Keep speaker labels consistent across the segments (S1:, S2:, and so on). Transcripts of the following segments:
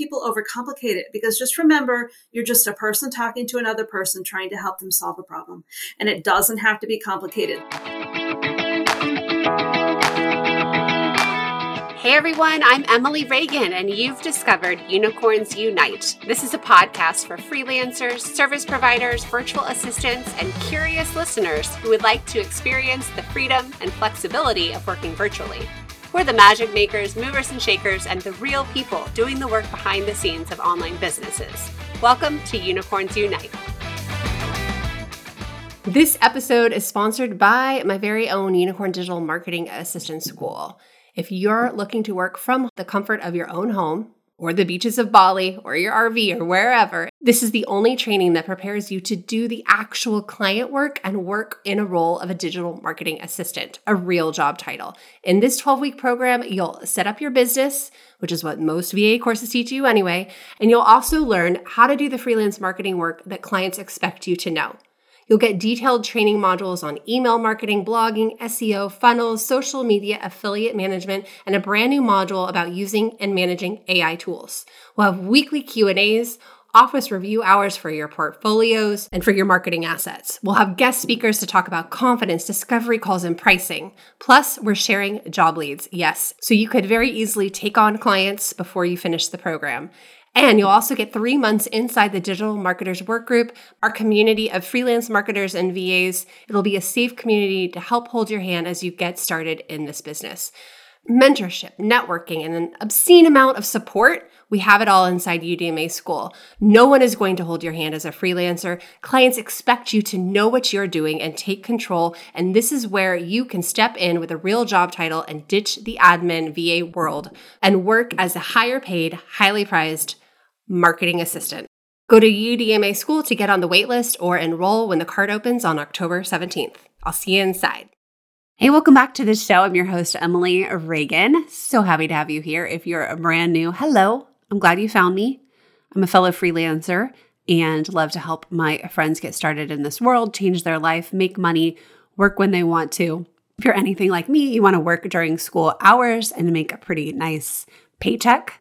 S1: people overcomplicate it because just remember, you're just a person talking to another person trying to help them solve a problem. And it doesn't have to be complicated.
S2: Hey everyone, I'm Emily Reagan, and you've discovered Unicorns Unite. This is a podcast for freelancers, service providers, virtual assistants, and curious listeners who would like to experience the freedom and flexibility of working virtually. We're the magic makers, movers and shakers, and the real people doing the work behind the scenes of online businesses. Welcome to Unicorns Unite. This episode is sponsored by my very own Unicorn Digital Marketing Assistant School. If you're looking to work from the comfort of your own home, or the beaches of Bali, or your RV, or wherever, this is the only training that prepares you to do the actual client work and work in a role of a digital marketing assistant, a real job title. In this 12 week program, you'll set up your business, which is what most VA courses teach you anyway, and you'll also learn how to do the freelance marketing work that clients expect you to know. You'll get detailed training modules on email marketing, blogging, SEO, funnels, social media, affiliate management, and a brand new module about using and managing AI tools. We'll have weekly Q&As, office review hours for your portfolios and for your marketing assets. We'll have guest speakers to talk about confidence, discovery calls, and pricing. Plus, we're sharing job leads. Yes, so you could very easily take on clients before you finish the program. And you'll also get three months inside the Digital Marketers Workgroup, our community of freelance marketers and VAs. It'll be a safe community to help hold your hand as you get started in this business. Mentorship, networking, and an obscene amount of support. We have it all inside UDMA School. No one is going to hold your hand as a freelancer. Clients expect you to know what you're doing and take control. And this is where you can step in with a real job title and ditch the admin VA world and work as a higher paid, highly prized marketing assistant. Go to UDMA School to get on the waitlist or enroll when the card opens on October 17th. I'll see you inside. Hey, welcome back to the show. I'm your host, Emily Reagan. So happy to have you here. If you're a brand new, hello. I'm glad you found me. I'm a fellow freelancer and love to help my friends get started in this world, change their life, make money, work when they want to. If you're anything like me, you want to work during school hours and make a pretty nice paycheck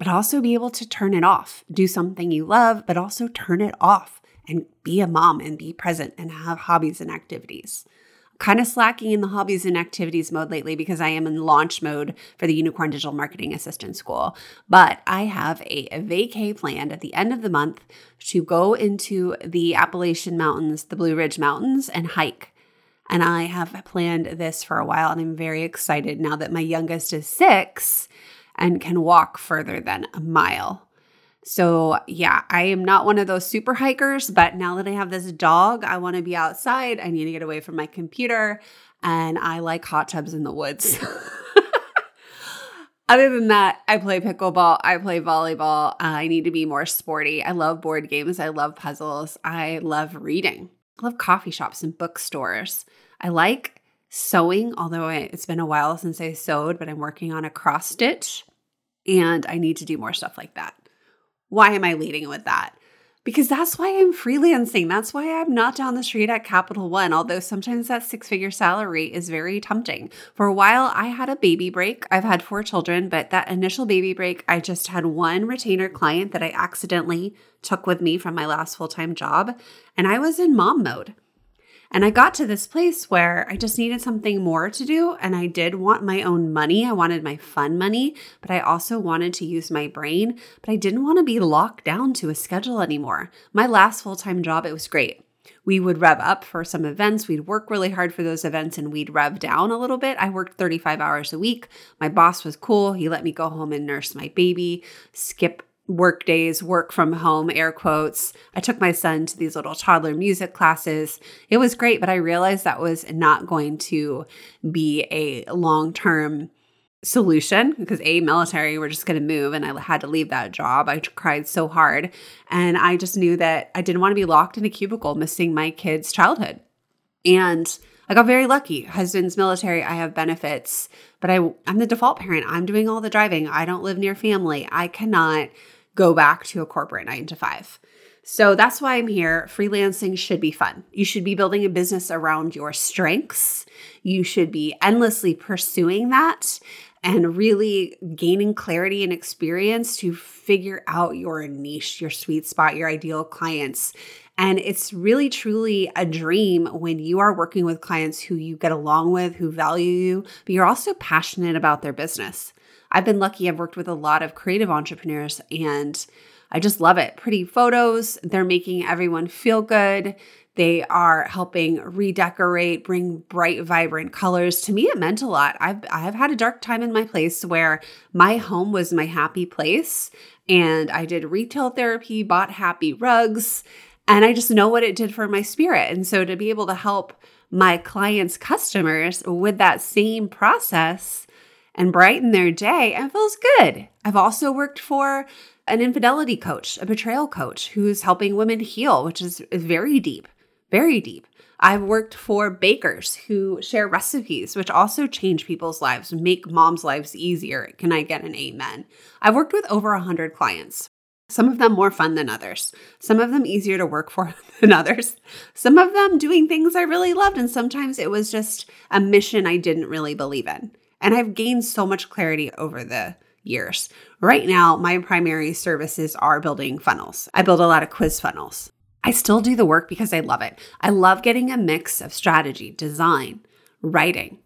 S2: but also be able to turn it off. Do something you love, but also turn it off and be a mom and be present and have hobbies and activities. Kind of slacking in the hobbies and activities mode lately because I am in launch mode for the Unicorn Digital Marketing Assistant School. But I have a, vacay planned at the end of the month to go into the Appalachian Mountains, the Blue Ridge Mountains, and hike. And I have planned this for a while, and I'm very excited now that my youngest is six and can walk further than a mile. So, yeah, I am not one of those super hikers, but now that I have this dog, I want to be outside. I need to get away from my computer, and I like hot tubs in the woods. Other than that, I play pickleball, I play volleyball. Uh, I need to be more sporty. I love board games, I love puzzles, I love reading. I love coffee shops and bookstores. I like sewing, although it's been a while since I sewed, but I'm working on a cross stitch and I need to do more stuff like that. Why am I leading with that? Because that's why I'm freelancing. That's why I'm not down the street at Capital One, although sometimes that six figure salary is very tempting. For a while, I had a baby break. I've had four children, but that initial baby break, I just had one retainer client that I accidentally took with me from my last full time job, and I was in mom mode. And I got to this place where I just needed something more to do. And I did want my own money. I wanted my fun money, but I also wanted to use my brain. But I didn't want to be locked down to a schedule anymore. My last full time job, it was great. We would rev up for some events. We'd work really hard for those events and we'd rev down a little bit. I worked 35 hours a week. My boss was cool. He let me go home and nurse my baby, skip work days, work from home, air quotes. I took my son to these little toddler music classes. It was great, but I realized that was not going to be a long term solution because a military we're just going to move and i had to leave that job. I cried so hard and i just knew that i didn't want to be locked in a cubicle missing my kids childhood. And i got very lucky. Husband's military i have benefits but I, i'm the default parent. I'm doing all the driving. I don't live near family. I cannot go back to a corporate nine to five. So that's why I'm here. Freelancing should be fun. You should be building a business around your strengths. You should be endlessly pursuing that. and really gaining clarity and experience to figure out your niche, your sweet spot, your ideal clients. And it's really truly a dream when you are working with clients who you get along with, who value you, but you're also passionate about their business. I've been lucky, I've worked with a lot of creative entrepreneurs and I just love it. Pretty photos, they're making everyone feel good. They are helping redecorate, bring bright, vibrant colors. To me, it meant a lot. I've I've had a dark time in my place where my home was my happy place, and I did retail therapy, bought happy rugs, and I just know what it did for my spirit. And so to be able to help my clients' customers with that same process and brighten their day, it feels good. I've also worked for an infidelity coach, a betrayal coach who's helping women heal, which is, is very deep, very deep. I've worked for bakers who share recipes, which also change people's lives, make moms' lives easier. Can I get an amen? I've worked with over 100 clients. Some of them more fun than others. Some of them easier to work for than others. Some of them doing things I really loved, and sometimes it was just a mission I didn't really believe in. And I've gained so much clarity over the years. Right now, my primary services are building funnels. I build a lot of quiz funnels. I still do the work because I love it. I love getting a mix of strategy, design, writing,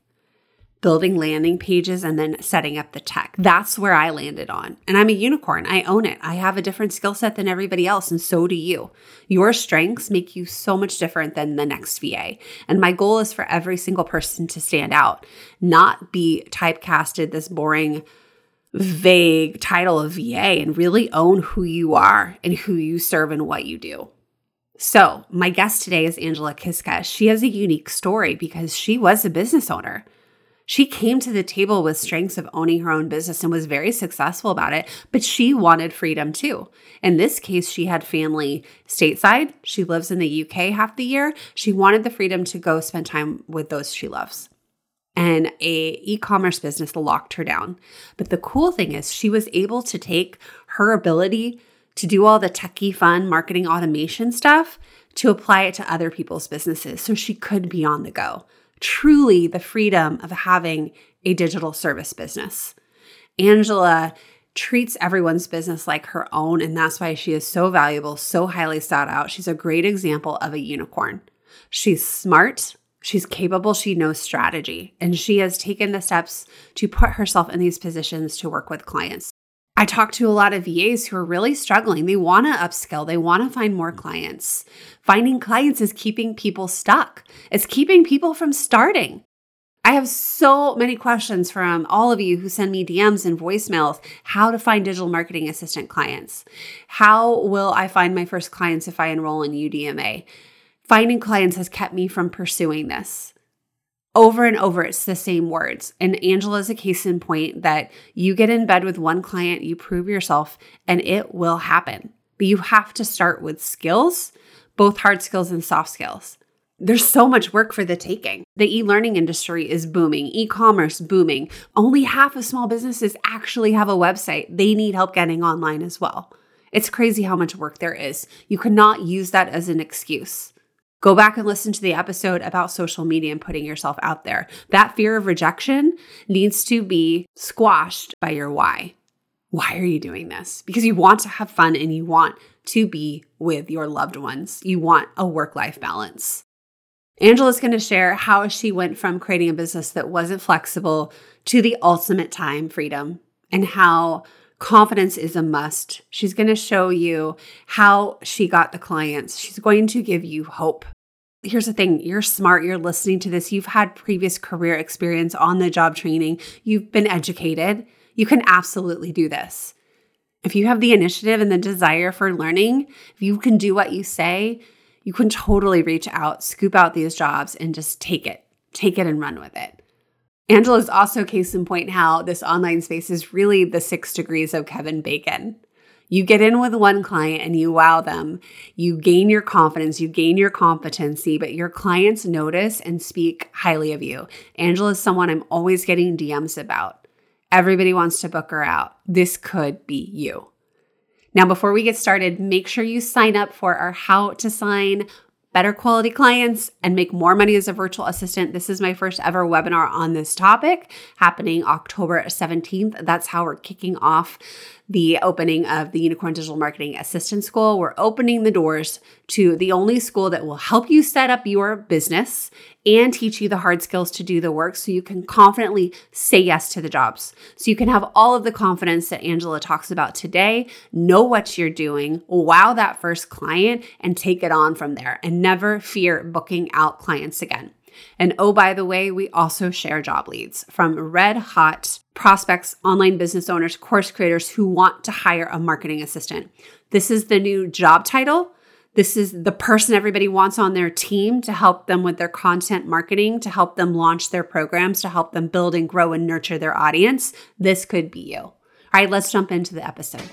S2: building landing pages, and then setting up the tech. That's where I landed on. And I'm a unicorn. I own it. I have a different skill set than everybody else, and so do you. Your strengths make you so much different than the next VA. And my goal is for every single person to stand out, not be typecasted this boring vague title of VA and really own who you are and who you serve and what you do. So, my guest today is Angela Kiszka. She has a unique story because she was a business owner. She came to the table with strengths of owning her own business and was very successful about it, but she wanted freedom too. In this case, she had family stateside. She lives in the UK half the year. She wanted the freedom to go spend time with those she loves and a e-commerce business locked her down. But the cool thing is she was able to take her ability to do all the techie fun marketing automation stuff to apply it to other people's businesses so she could be on the go. Truly the freedom of having a digital service business. Angela treats everyone's business like her own, and that's why she is so valuable, so highly sought out. She's a great example of a unicorn. She's smart, She's capable, she knows strategy, and she has taken the steps to put herself in these positions to work with clients. I talk to a lot of VAs who are really struggling. They want to upskill, they want to find more mm-hmm. clients. Finding clients is keeping people stuck, it's keeping people from starting. I have so many questions from all of you who send me DMs and voicemails how to find digital marketing assistant clients. How will I find my first clients if I enroll in UDMA? Finding clients has kept me from pursuing this. Over and over, it's the same words. And Angela is a case in point that you get in bed with one client, you prove yourself, and it will happen. But you have to start with skills, both hard skills and soft skills. There's so much work for the taking. The e learning industry is booming, e commerce booming. Only half of small businesses actually have a website. They need help getting online as well. It's crazy how much work there is. You cannot use that as an excuse. Go back and listen to the episode about social media and putting yourself out there. That fear of rejection needs to be squashed by your why. Why are you doing this? Because you want to have fun and you want to be with your loved ones. You want a work life balance. Angela's going to share how she went from creating a business that wasn't flexible to the ultimate time freedom and how confidence is a must. She's going to show you how she got the clients. She's going to give you hope here's the thing you're smart, you're listening to this, you've had previous career experience on the job training, you've been educated. You can absolutely do this. If you have the initiative and the desire for learning, if you can do what you say, you can totally reach out, scoop out these jobs, and just take it, take it and run with it. Angela is also case in point how this online space is really the six degrees of Kevin Bacon. You get in with one client and you wow them. You gain your confidence, you gain your competency, but your clients notice and speak highly of you. Angela is someone I'm always getting DMs about. Everybody wants to book her out. This could be you. Now, before we get started, make sure you sign up for our How to Sign better quality clients, and make more money as a virtual assistant, this is my first ever webinar on this topic happening October 17th. That's how we're kicking off the opening of the Unicorn Digital Marketing Assistant School. We're opening the doors to the only school that will help you set up your business and teach you the hard skills to do the work so you can confidently say yes to the jobs. So you can have all of the confidence that Angela talks about today, know what you're doing, wow that first client, and take it on from there and never fear booking out clients again. And oh, by the way, we also share job leads from red hot prospects, online business owners, course creators who want to hire a marketing assistant. This is the new job title this is the person everybody wants on their team to help them with their content marketing, to help them launch their programs, to help them build and grow and nurture their audience. This could be you. All right, let's jump into the episode.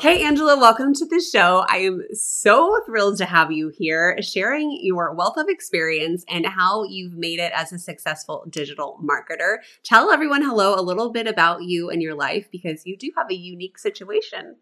S2: Hey, Angela, welcome to the show. I am so thrilled to have you here sharing your wealth of experience and how you've made it as a successful digital marketer. Tell everyone hello a little bit about you and your life because you do have a unique situation.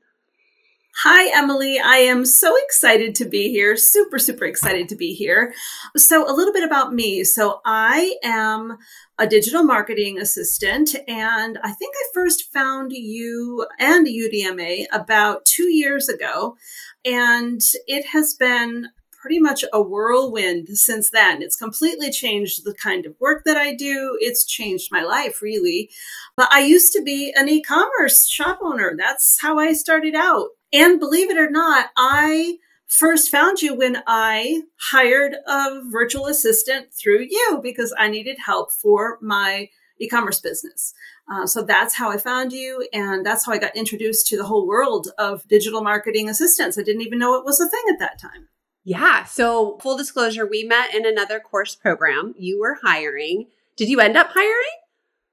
S1: Hi, Emily. I am so excited to be here. Super, super excited to be here. So, a little bit about me. So, I am a digital marketing assistant, and I think I first found you and UDMA about two years ago. And it has been pretty much a whirlwind since then. It's completely changed the kind of work that I do. It's changed my life, really. But I used to be an e commerce shop owner. That's how I started out. And believe it or not, I first found you when I hired a virtual assistant through you because I needed help for my e-commerce business. Uh, so that's how I found you, and that's how I got introduced to the whole world of digital marketing assistants. I didn't even know it was a thing at that time.
S2: Yeah. So full disclosure, we met in another course program. You were hiring. Did you end up hiring?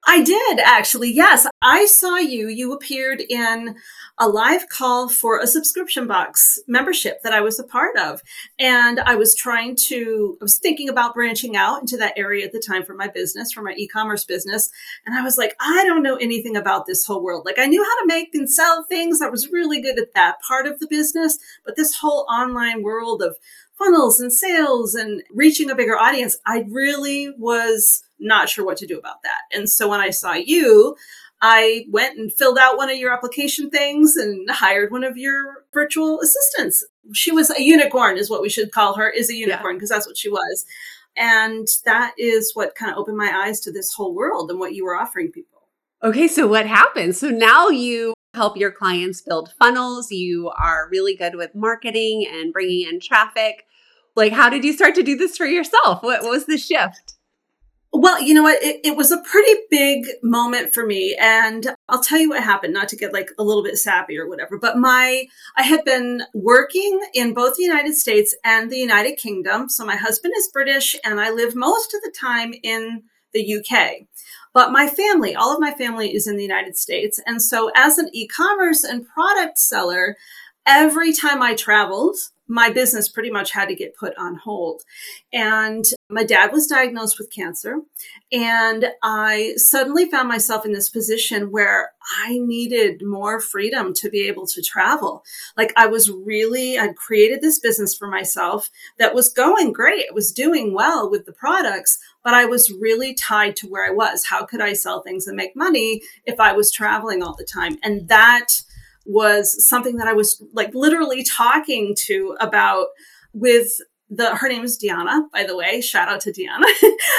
S1: I did actually. Yes. I saw you. You appeared in a live call for a subscription box membership that I was a part of. And I was trying to, I was thinking about branching out into that area at the time for my business, for my e-commerce business. And I was like, I don't know anything about this whole world. Like I knew how to make and sell things. I was really good at that part of the business, but this whole online world of funnels and sales and reaching a bigger audience, I really was not sure what to do about that. And so when I saw you, I went and filled out one of your application things and hired one of your virtual assistants. She was a unicorn, is what we should call her, is a unicorn, because yeah. that's what she was. And that is what kind of opened my eyes to this whole world and what you were offering people.
S2: Okay, so what happened? So now you help your clients build funnels. You are really good with marketing and bringing in traffic. Like, how did you start to do this for yourself? What, what was the shift?
S1: Well, you know what? It, it, was a pretty big moment for me. And I'll tell you what happened, not to get like a little bit sappy or whatever, but my, I had been working in both the United States and the United Kingdom. So my husband is British and I live most of the time in the UK. But my family, all of my family is in the United States. And so as an e-commerce and product seller, every time I traveled, my business pretty much had to get put on hold. And my dad was diagnosed with cancer. And I suddenly found myself in this position where I needed more freedom to be able to travel. Like I was really, I'd created this business for myself that was going great. It was doing well with the products, but I was really tied to where I was. How could I sell things and make money if I was traveling all the time? And that was something that I was like literally talking to about with the her name is Deanna, by the way. Shout out to Deanna.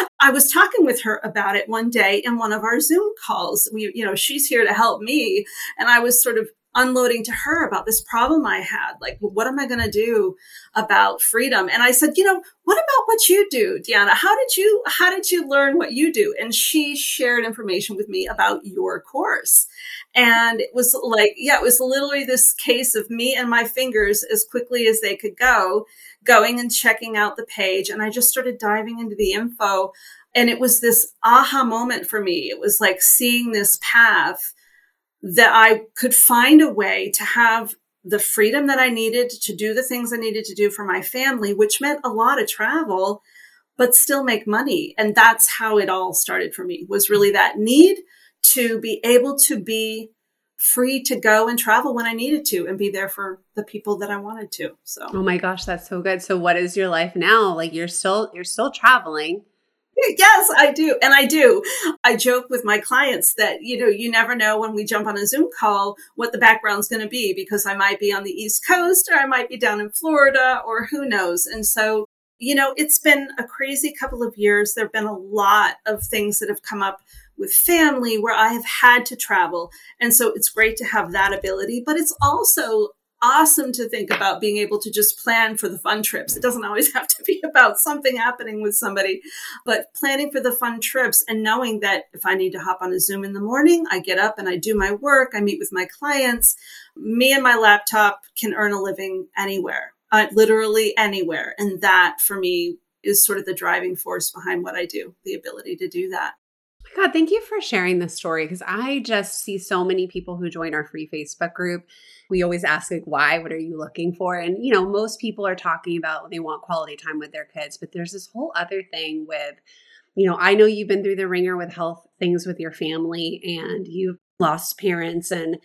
S1: I was talking with her about it one day in one of our Zoom calls. We, you know, she's here to help me. And I was sort of unloading to her about this problem I had. Like, what am I going to do about freedom? And I said, you know, what about what you do, Deanna? How did you, how did you learn what you do? And she shared information with me about your course. And it was like, yeah, it was literally this case of me and my fingers as quickly as they could go, going and checking out the page. And I just started diving into the info. And it was this aha moment for me. It was like seeing this path that I could find a way to have the freedom that I needed to do the things I needed to do for my family, which meant a lot of travel, but still make money. And that's how it all started for me was really that need to be able to be free to go and travel when I needed to and be there for the people that I wanted to. So
S2: Oh my gosh, that's so good. So what is your life now? Like you're still you're still traveling.
S1: Yes, I do. And I do. I joke with my clients that, you know, you never know when we jump on a Zoom call what the background's going to be because I might be on the East Coast or I might be down in Florida or who knows. And so, you know, it's been a crazy couple of years. There have been a lot of things that have come up with family where I have had to travel. And so it's great to have that ability, but it's also awesome to think about being able to just plan for the fun trips. It doesn't always have to be about something happening with somebody, but planning for the fun trips and knowing that if I need to hop on a Zoom in the morning, I get up and I do my work, I meet with my clients. Me and my laptop can earn a living anywhere, uh, literally anywhere. And that for me is sort of the driving force behind what I do, the ability to do that.
S2: God, thank you for sharing this story because I just see so many people who join our free Facebook group. We always ask, like, why? What are you looking for? And, you know, most people are talking about they want quality time with their kids, but there's this whole other thing with, you know, I know you've been through the ringer with health things with your family and you've lost parents and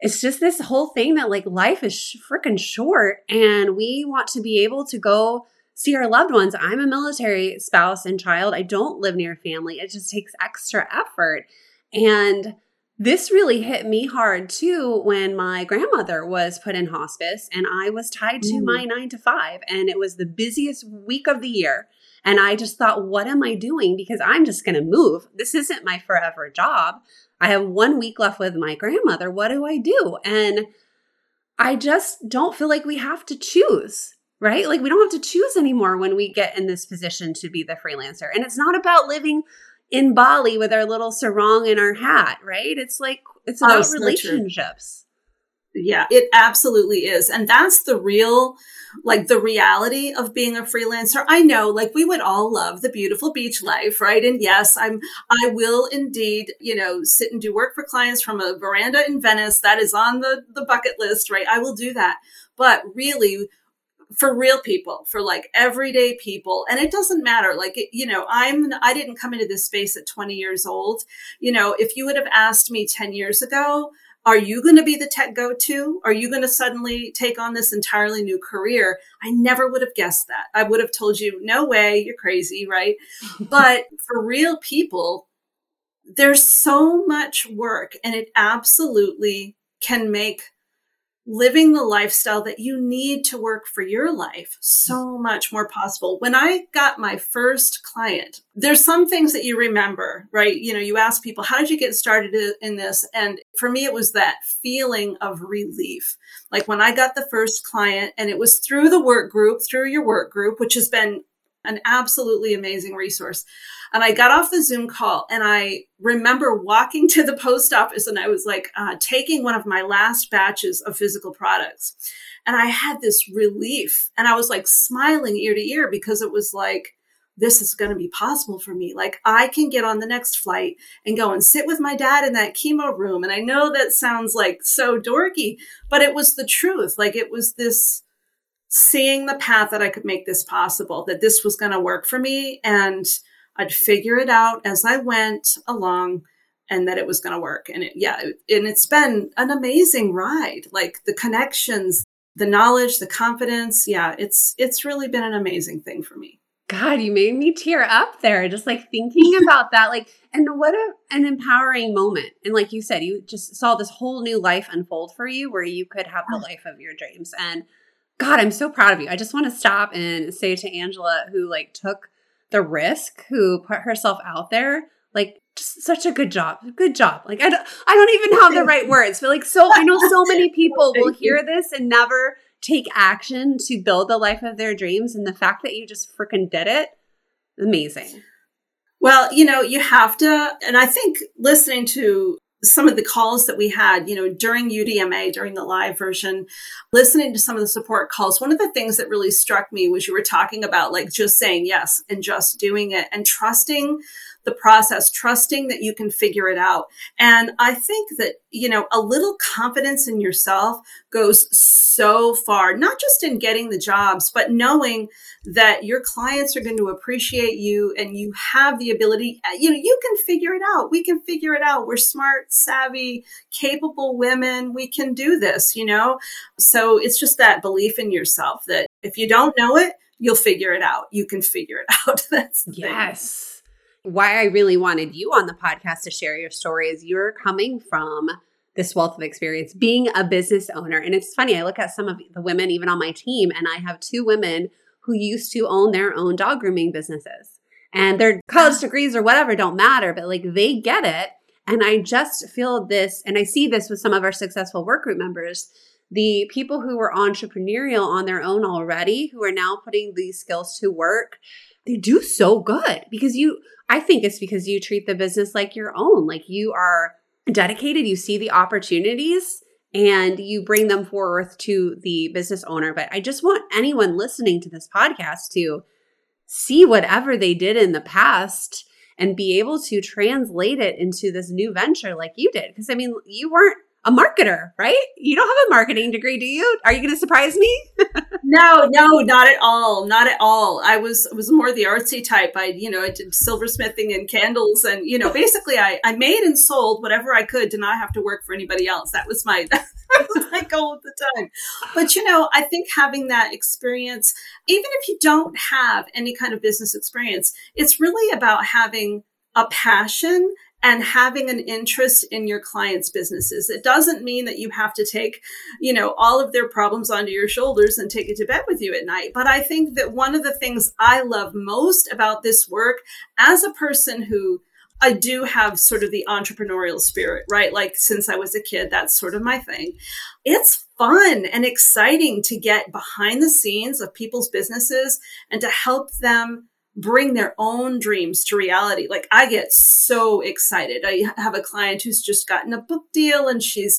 S2: it's just this whole thing that like life is freaking short and we want to be able to go see our loved ones. I'm a military spouse and child. I don't live near family. It just takes extra effort. And this really hit me hard too when my grandmother was put in hospice and I was tied to mm. my nine to five. And it was the busiest week of the year. And I just thought, what am I doing? Because I'm just going to move. This isn't my forever job. I have one week left with my grandmother. What do I do? And I just don't feel like we have to choose right? Like we don't have to choose anymore when we get in this position to be the freelancer. And it's not about living in Bali with our little sarong and our hat, right? It's like it's oh, about oh, relationships.
S1: Yeah, it absolutely is. And that's the real like the reality of being a freelancer. I know like we would all love the beautiful beach life, right? And yes, I'm I will indeed, you know, sit and do work for clients from a veranda in Venice. That is on the the bucket list, right? I will do that. But really for real people, for like everyday people. And it doesn't matter. Like, you know, I'm, I didn't come into this space at 20 years old. You know, if you would have asked me 10 years ago, are you going to be the tech go to? Are you going to suddenly take on this entirely new career? I never would have guessed that. I would have told you, no way, you're crazy, right? but for real people, there's so much work and it absolutely can make living the lifestyle that you need to work for your life so mm. much more possible. When I got my first client, there's some things that you remember, right? You know, you ask people, how did you get started in this? And for me, it was that feeling of relief. Like when I got the first client and it was through the work group, through your work group, which has been an absolutely amazing resource. And I got off the Zoom call and I remember walking to the post office and I was like uh, taking one of my last batches of physical products. And I had this relief and I was like smiling ear to ear because it was like, this is going to be possible for me. Like I can get on the next flight and go and sit with my dad in that chemo room. And I know that sounds like so dorky, but it was the truth. Like it was this seeing the path that I could make this possible, that this was going to work for me. And I'd figure it out as I went along and that it was going to work. And it, yeah, and it's been an amazing ride. Like the connections, the knowledge, the confidence. Yeah, it's, it's really been an amazing thing for me.
S2: God, you made me tear up there just like thinking about that. Like, and what a, an empowering moment. And like you said, you just saw this whole new life unfold for you where you could have the ah. life of your dreams. And God, I'm so proud of you. I just want to stop and say to Angela, who like took the risk, who put herself out there, like just such a good job. Good job. Like I don't, I don't even have the right words, but like so I know so many people will hear this and never take action to build the life of their dreams. And the fact that you just freaking did it, amazing.
S1: Well, you know, you have to, and I think listening to some of the calls that we had, you know, during UDMA, during the live version, listening to some of the support calls, one of the things that really struck me was you were talking about like just saying yes and just doing it and trusting the process, trusting that you can figure it out. And I think that, you know, a little confidence in yourself goes so far, not just in getting the jobs, but knowing that your clients are going to appreciate you and you have the ability, eh, you know, you can figure it out. We can figure it out. We're smart, savvy, capable women. We can do this, you know? So it's just that belief in yourself that if you don't know it, you'll figure it out. You can figure it out. That's
S2: yes. Thing. Why I really wanted you on the podcast to share your story is you're coming from this wealth of experience being a business owner. And it's funny, I look at some of the women even on my team, and I have two women who used to own their own dog grooming businesses. And their college degrees or whatever don't matter, but like they get it. And I just feel this, and I see this with some of our successful work group members the people who were entrepreneurial on their own already, who are now putting these skills to work, they do so good because you, I think it's because you treat the business like your own. Like you are dedicated, you see the opportunities and you bring them forth to the business owner. But I just want anyone listening to this podcast to see whatever they did in the past and be able to translate it into this new venture like you did. Because I mean, you weren't a marketer, right? You don't have a marketing degree, do you? Are you going to surprise me?
S1: no, no, not at all. Not at all. I was was more the artsy type. I, you know, I did silversmithing and candles and, you know, basically I, I made and sold whatever I could to not have to work for anybody else. That was my that was my goal at the time. But you know, I think having that experience, even if you don't have any kind of business experience, it's really about having a passion and having an interest in your clients' businesses. It doesn't mean that you have to take, you know, all of their problems onto your shoulders and take it to bed with you at night. But I think that one of the things I love most about this work as a person who I do have sort of the entrepreneurial spirit, right? Like since I was a kid, that's sort of my thing. It's fun and exciting to get behind the scenes of people's businesses and to help them bring their own dreams to reality. Like I get so excited. I have a client who's just gotten a book deal and she's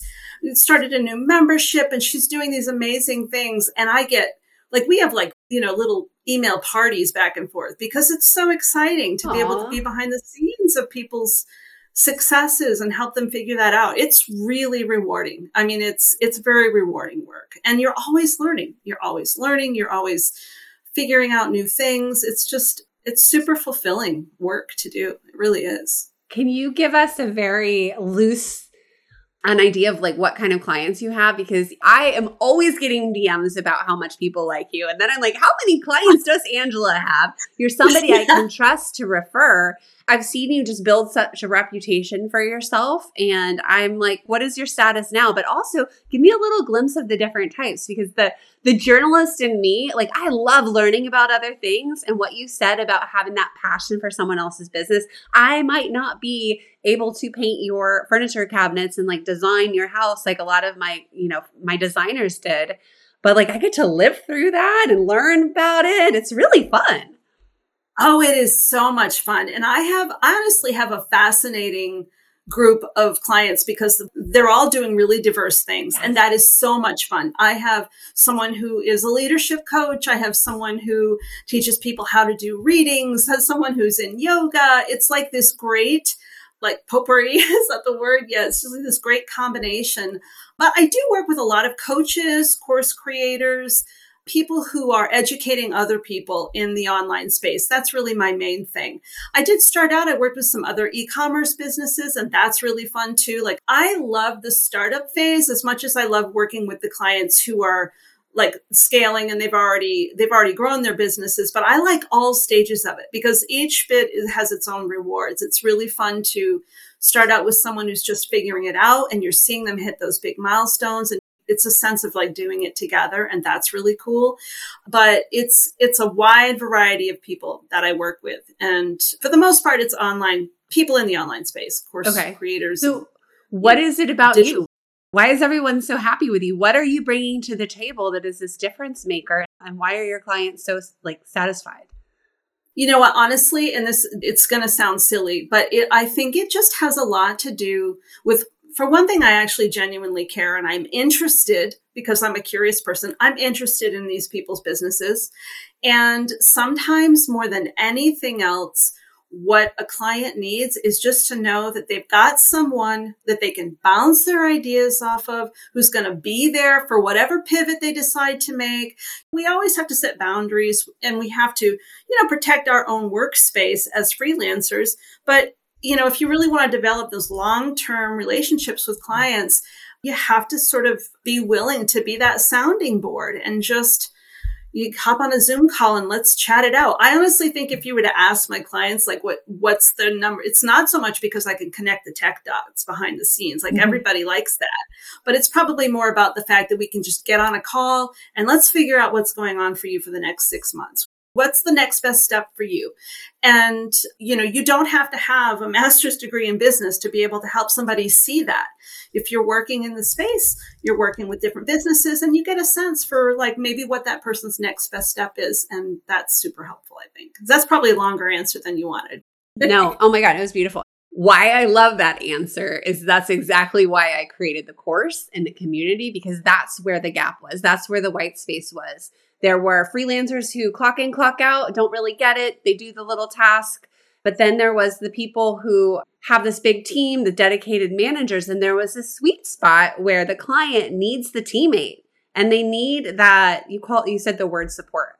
S1: started a new membership and she's doing these amazing things. And I get like, we have like, you know, little email parties back and forth because it's so exciting to Aww. be able to be behind the scenes of people's successes and help them figure that out. It's really rewarding. I mean, it's, it's very rewarding work and you're always learning. You're always learning. You're always, figuring out new things. It's just, it's super fulfilling work to do. It really is.
S2: Can you give us a very loose an idea of like what kind of clients you have because I am always getting DMs about how much people like you. And then I'm like, how many clients does Angela have? You're somebody yeah. I can trust to refer. I've seen you just build such a reputation for yourself. And I'm like, what is your status now? But also give me a little glimpse of the different types because the the journalist in me, like I love learning about other things. And what you said about having that passion for someone else's business, I might not be able to paint your furniture cabinets and like design your house like a lot of my, you know, my designers did. But like I get to live through that and learn about it. It's really fun.
S1: Oh, it is so much fun. And I have, I honestly have a fascinating group of clients because they're all doing really diverse things. And that is so much fun. I have someone who is a leadership coach. I have someone who teaches people how to do readings, has someone who's in yoga. It's like this great, like potpourri. is that the word? Yeah, it's just like this great combination. But I do work with a lot of coaches, course creators, people who are educating other people in the online space. That's really my main thing. I did start out, I worked with some other e-commerce businesses and that's really fun too. Like I love the startup phase as much as I love working with the clients who are like scaling and they've already they've already grown their businesses but i like all stages of it because each bit has its own rewards it's really fun to start out with someone who's just figuring it out and you're seeing them hit those big milestones and it's a sense of like doing it together and that's really cool but it's it's a wide variety of people that i work with and for the most part it's online people in the online space of course okay. creators
S2: so what is it about digital. you why is everyone so happy with you what are you bringing to the table that is this difference maker and why are your clients so like satisfied
S1: you know what honestly and this it's going to sound silly but it, i think it just has a lot to do with for one thing, I actually genuinely care and I'm interested because I'm a curious person. I'm interested in these people's businesses. And sometimes more than anything else, what a client needs is just to know that they've got someone that they can bounce their ideas off of, who's going to be there for whatever pivot they decide to make. We always have to set boundaries and we have to, you know, protect our own workspace as freelancers. But, you know, if you really want to develop those long term relationships with clients, you have to sort of be willing to be that sounding board and just, you hop on a Zoom call and let's chat it out. I honestly think if you were to ask my clients, like, what, what's the number? It's not so much because I can connect the tech dots behind the scenes. Like mm-hmm. everybody likes that, but it's probably more about the fact that we can just get on a call and let's figure out what's going on for you for the next six months. What's the next best step for you? And, you know, you don't have to have a master's degree in business to be able to help somebody see that. If you're working in the space, you're working with different businesses and you get a sense for like maybe what that person's next best step is. And that's super helpful, I think. That's probably a longer answer than you wanted.
S2: no. Oh my God. It was beautiful. Why I love that answer is that's exactly why I created the course and the community because that's where the gap was. That's where the white space was there were freelancers who clock in, clock out, don't really get it. They do the little task. But then there was the people who have this big team, the dedicated managers, and there was a sweet spot where the client needs the teammate and they need that you call you said the word support.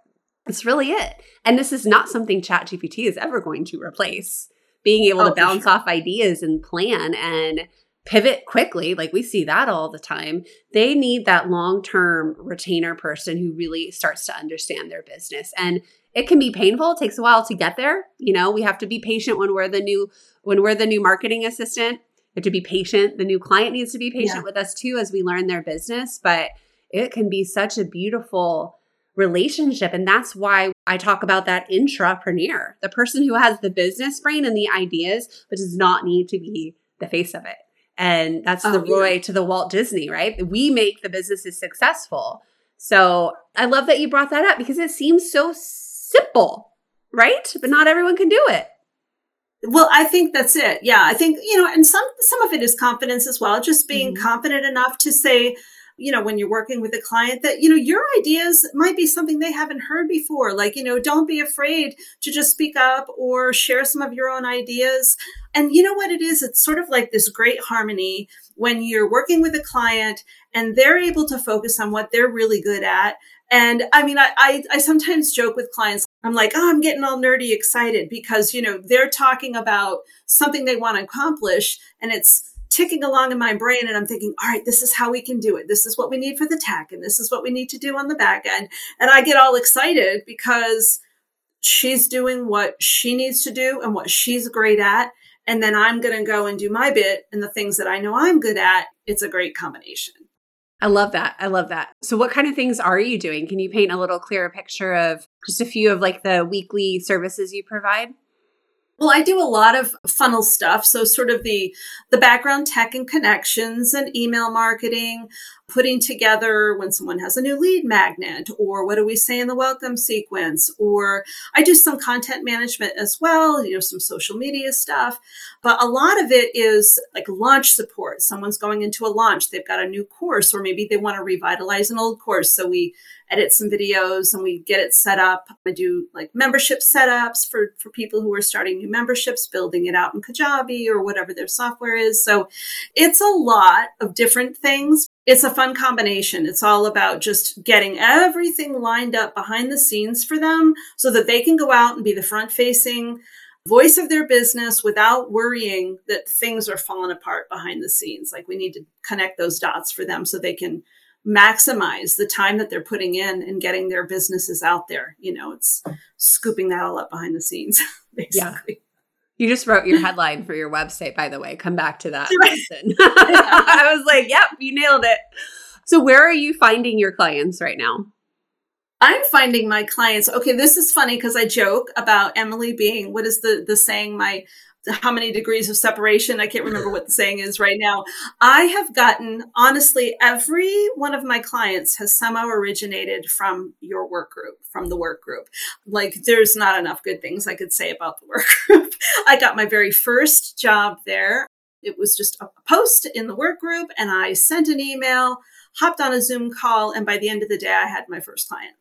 S2: That's really it. And this is not something ChatGPT is ever going to replace. Being able oh, to bounce sure. off ideas and plan and pivot quickly, like we see that all the time, they need that long term retainer person who really starts to understand their business. And it can be painful. It takes a while to get there. You know, we have to be patient when we're the new when we're the new marketing assistant. We have to be patient. The new client needs to be patient yeah. with us too as we learn their business. But it can be such a beautiful relationship. And that's why I talk about that intrapreneur, the person who has the business brain and the ideas, but does not need to be the face of it. And that's oh, the Roy yeah. to the Walt Disney, right? We make the businesses successful. So I love that you brought that up because it seems so simple, right? But not everyone can do it.
S1: Well, I think that's it. Yeah, I think you know, and some some of it is confidence as well. Just being mm-hmm. confident enough to say, you know, when you're working with a client that, you know, your ideas might be something they haven't heard before. Like, you know, don't be afraid to just speak up or share some of your own ideas. And you know what it is? It's sort of like this great harmony when you're working with a client and they're able to focus on what they're really good at. And I mean, I, I, I sometimes joke with clients. I'm like, oh, I'm getting all nerdy excited because, you know, they're talking about something they want to accomplish and it's, ticking along in my brain and I'm thinking, all right, this is how we can do it. This is what we need for the tech and this is what we need to do on the back end. And I get all excited because she's doing what she needs to do and what she's great at. And then I'm going to go and do my bit and the things that I know I'm good at. It's a great combination.
S2: I love that. I love that. So what kind of things are you doing? Can you paint a little clearer picture of just a few of like the weekly services you provide?
S1: Well, I do a lot of funnel stuff. So sort of the, the background tech and connections and email marketing, putting together when someone has a new lead magnet or what do we say in the welcome sequence or I do some content management as well, you know, some social media stuff. But a lot of it is like launch support. Someone's going into a launch, they've got a new course or maybe they want to revitalize an old course. So we edit some videos and we get it set up. I do like membership setups for, for people who are starting new memberships, building it out in Kajabi or whatever their software is. So it's a lot of different things. It's a fun combination. It's all about just getting everything lined up behind the scenes for them so that they can go out and be the front facing voice of their business without worrying that things are falling apart behind the scenes. Like we need to connect those dots for them so they can maximize the time that they're putting in and getting their businesses out there. You know, it's scooping that all up behind the scenes, basically. Yeah.
S2: You just wrote your headline for your website, by the way. Come back to that. I was like, yep, you nailed it. So, where are you finding your clients right now?
S1: I'm finding my clients. Okay, this is funny because I joke about Emily being what is the the saying? My how many degrees of separation. I can't remember what the saying is right now. I have gotten, honestly, every one of my clients has somehow originated from your work group, from the work group. Like, there's not enough good things I could say about the work group. I got my very first job there. It was just a post in the work group, and I sent an email, hopped on a Zoom call, and by the end of the day, I had my first client.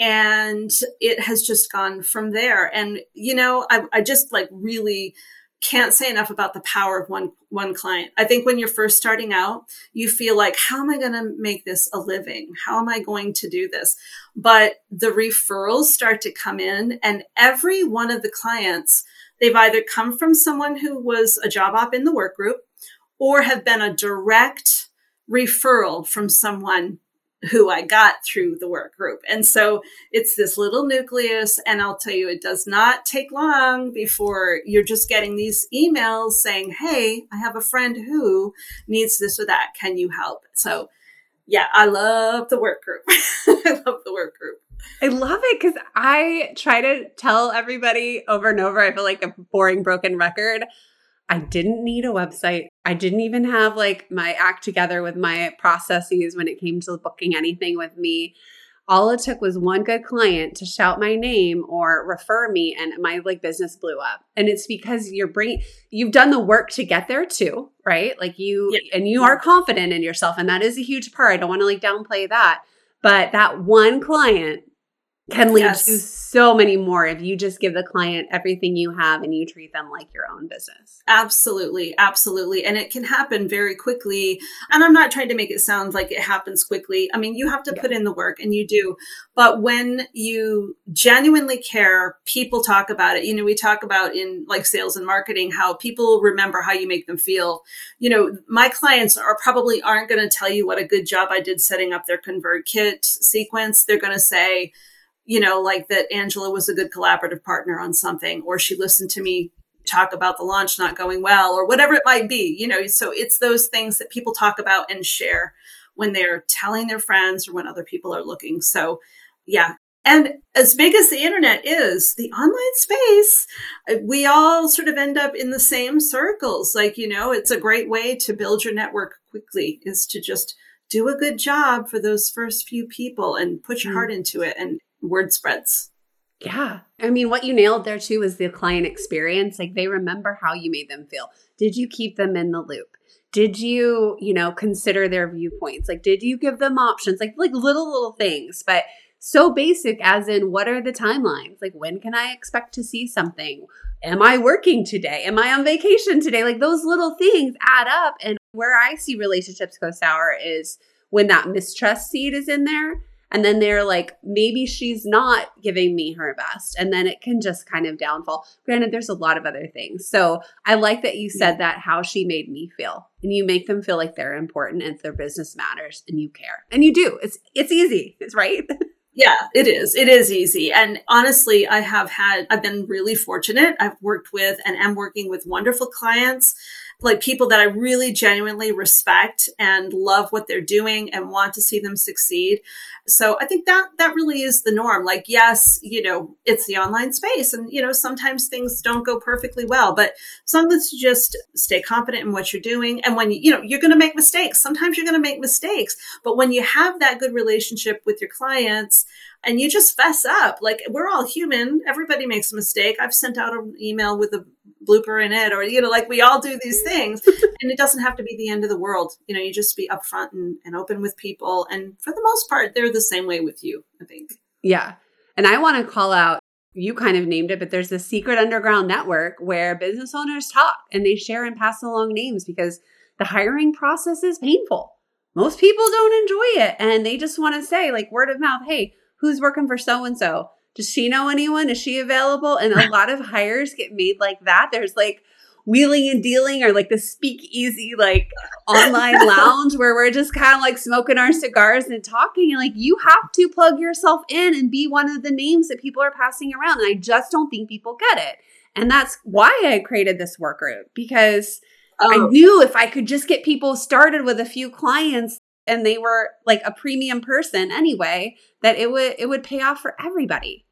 S1: And it has just gone from there. And, you know, I, I just like really can't say enough about the power of one one client. I think when you're first starting out, you feel like how am I going to make this a living? How am I going to do this? But the referrals start to come in and every one of the clients they've either come from someone who was a job op in the work group or have been a direct referral from someone who I got through the work group. And so it's this little nucleus. And I'll tell you, it does not take long before you're just getting these emails saying, Hey, I have a friend who needs this or that. Can you help? So yeah, I love the work group. I love the work group.
S2: I love it because I try to tell everybody over and over. I feel like a boring, broken record. I didn't need a website. I didn't even have like my act together with my processes when it came to booking anything with me. All it took was one good client to shout my name or refer me and my like business blew up. And it's because you're bringing you've done the work to get there too, right? Like you yeah. and you are confident in yourself and that is a huge part. I don't want to like downplay that. But that one client can lead yes. to so many more if you just give the client everything you have and you treat them like your own business.
S1: Absolutely. Absolutely. And it can happen very quickly. And I'm not trying to make it sound like it happens quickly. I mean, you have to yeah. put in the work and you do. But when you genuinely care, people talk about it. You know, we talk about in like sales and marketing how people remember how you make them feel. You know, my clients are probably aren't going to tell you what a good job I did setting up their ConvertKit sequence. They're going to say, you know, like that Angela was a good collaborative partner on something, or she listened to me talk about the launch not going well, or whatever it might be, you know. So it's those things that people talk about and share when they're telling their friends or when other people are looking. So, yeah. And as big as the internet is, the online space, uh, we all sort of end up in the same circles. Like, you know, it's a great way to build your network quickly is to just do a good job for those first few people and put your mm. heart into it and word spreads.
S2: Yeah. I mean, what you nailed there too is the client experience. Like they remember how you made them feel. Did you keep them in the loop? Did you, you know, consider their viewpoints? Like, did you give them options? Like, like little, little things, but so basic as in what are the timelines? Like, when can I expect to see something? Am I working today? Am I on vacation today? Like, those little things add up. And where I see relationships go sour is when that mistrust seed is in there and then they're like, maybe she's not giving me her best. And then it can just kind of downfall. Granted, there's a lot of other things. So I like that you said that how she made me feel. And you make them feel like they're important and their business matters and you care. And you do. It's it's easy. It's right.
S1: Yeah, it is. It is easy. And honestly, I have had, I've been really fortunate. I've worked with and am working with wonderful clients like people that I really genuinely respect and love what they're doing and want to see them succeed. So I think that that really is the norm. Like, yes, you know, it's the online space and, you know, sometimes things don't go perfectly well, but as long as you just stay confident in what you're doing. And when you, you know, you're going to make mistakes. Sometimes you're going to make mistakes, but when you have that good relationship with your clients, and you just fess up. Like we're all human. Everybody makes a mistake. I've sent out an email with a blooper in it, or you know, like we all do these things, and it doesn't have to be the end of the world. You know, you just be upfront and, and open with people, and for the most part, they're the same way with you. I think.
S2: Yeah, and I want to call out. You kind of named it, but there's a secret underground network where business owners talk and they share and pass along names because the hiring process is painful. Most people don't enjoy it and they just want to say, like, word of mouth, hey, who's working for so and so? Does she know anyone? Is she available? And a lot of hires get made like that. There's like wheeling and dealing or like the speakeasy like online lounge where we're just kind of like smoking our cigars and talking and like you have to plug yourself in and be one of the names that people are passing around and I just don't think people get it. And that's why I created this work group because oh. I knew if I could just get people started with a few clients and they were like a premium person anyway that it would it would pay off for everybody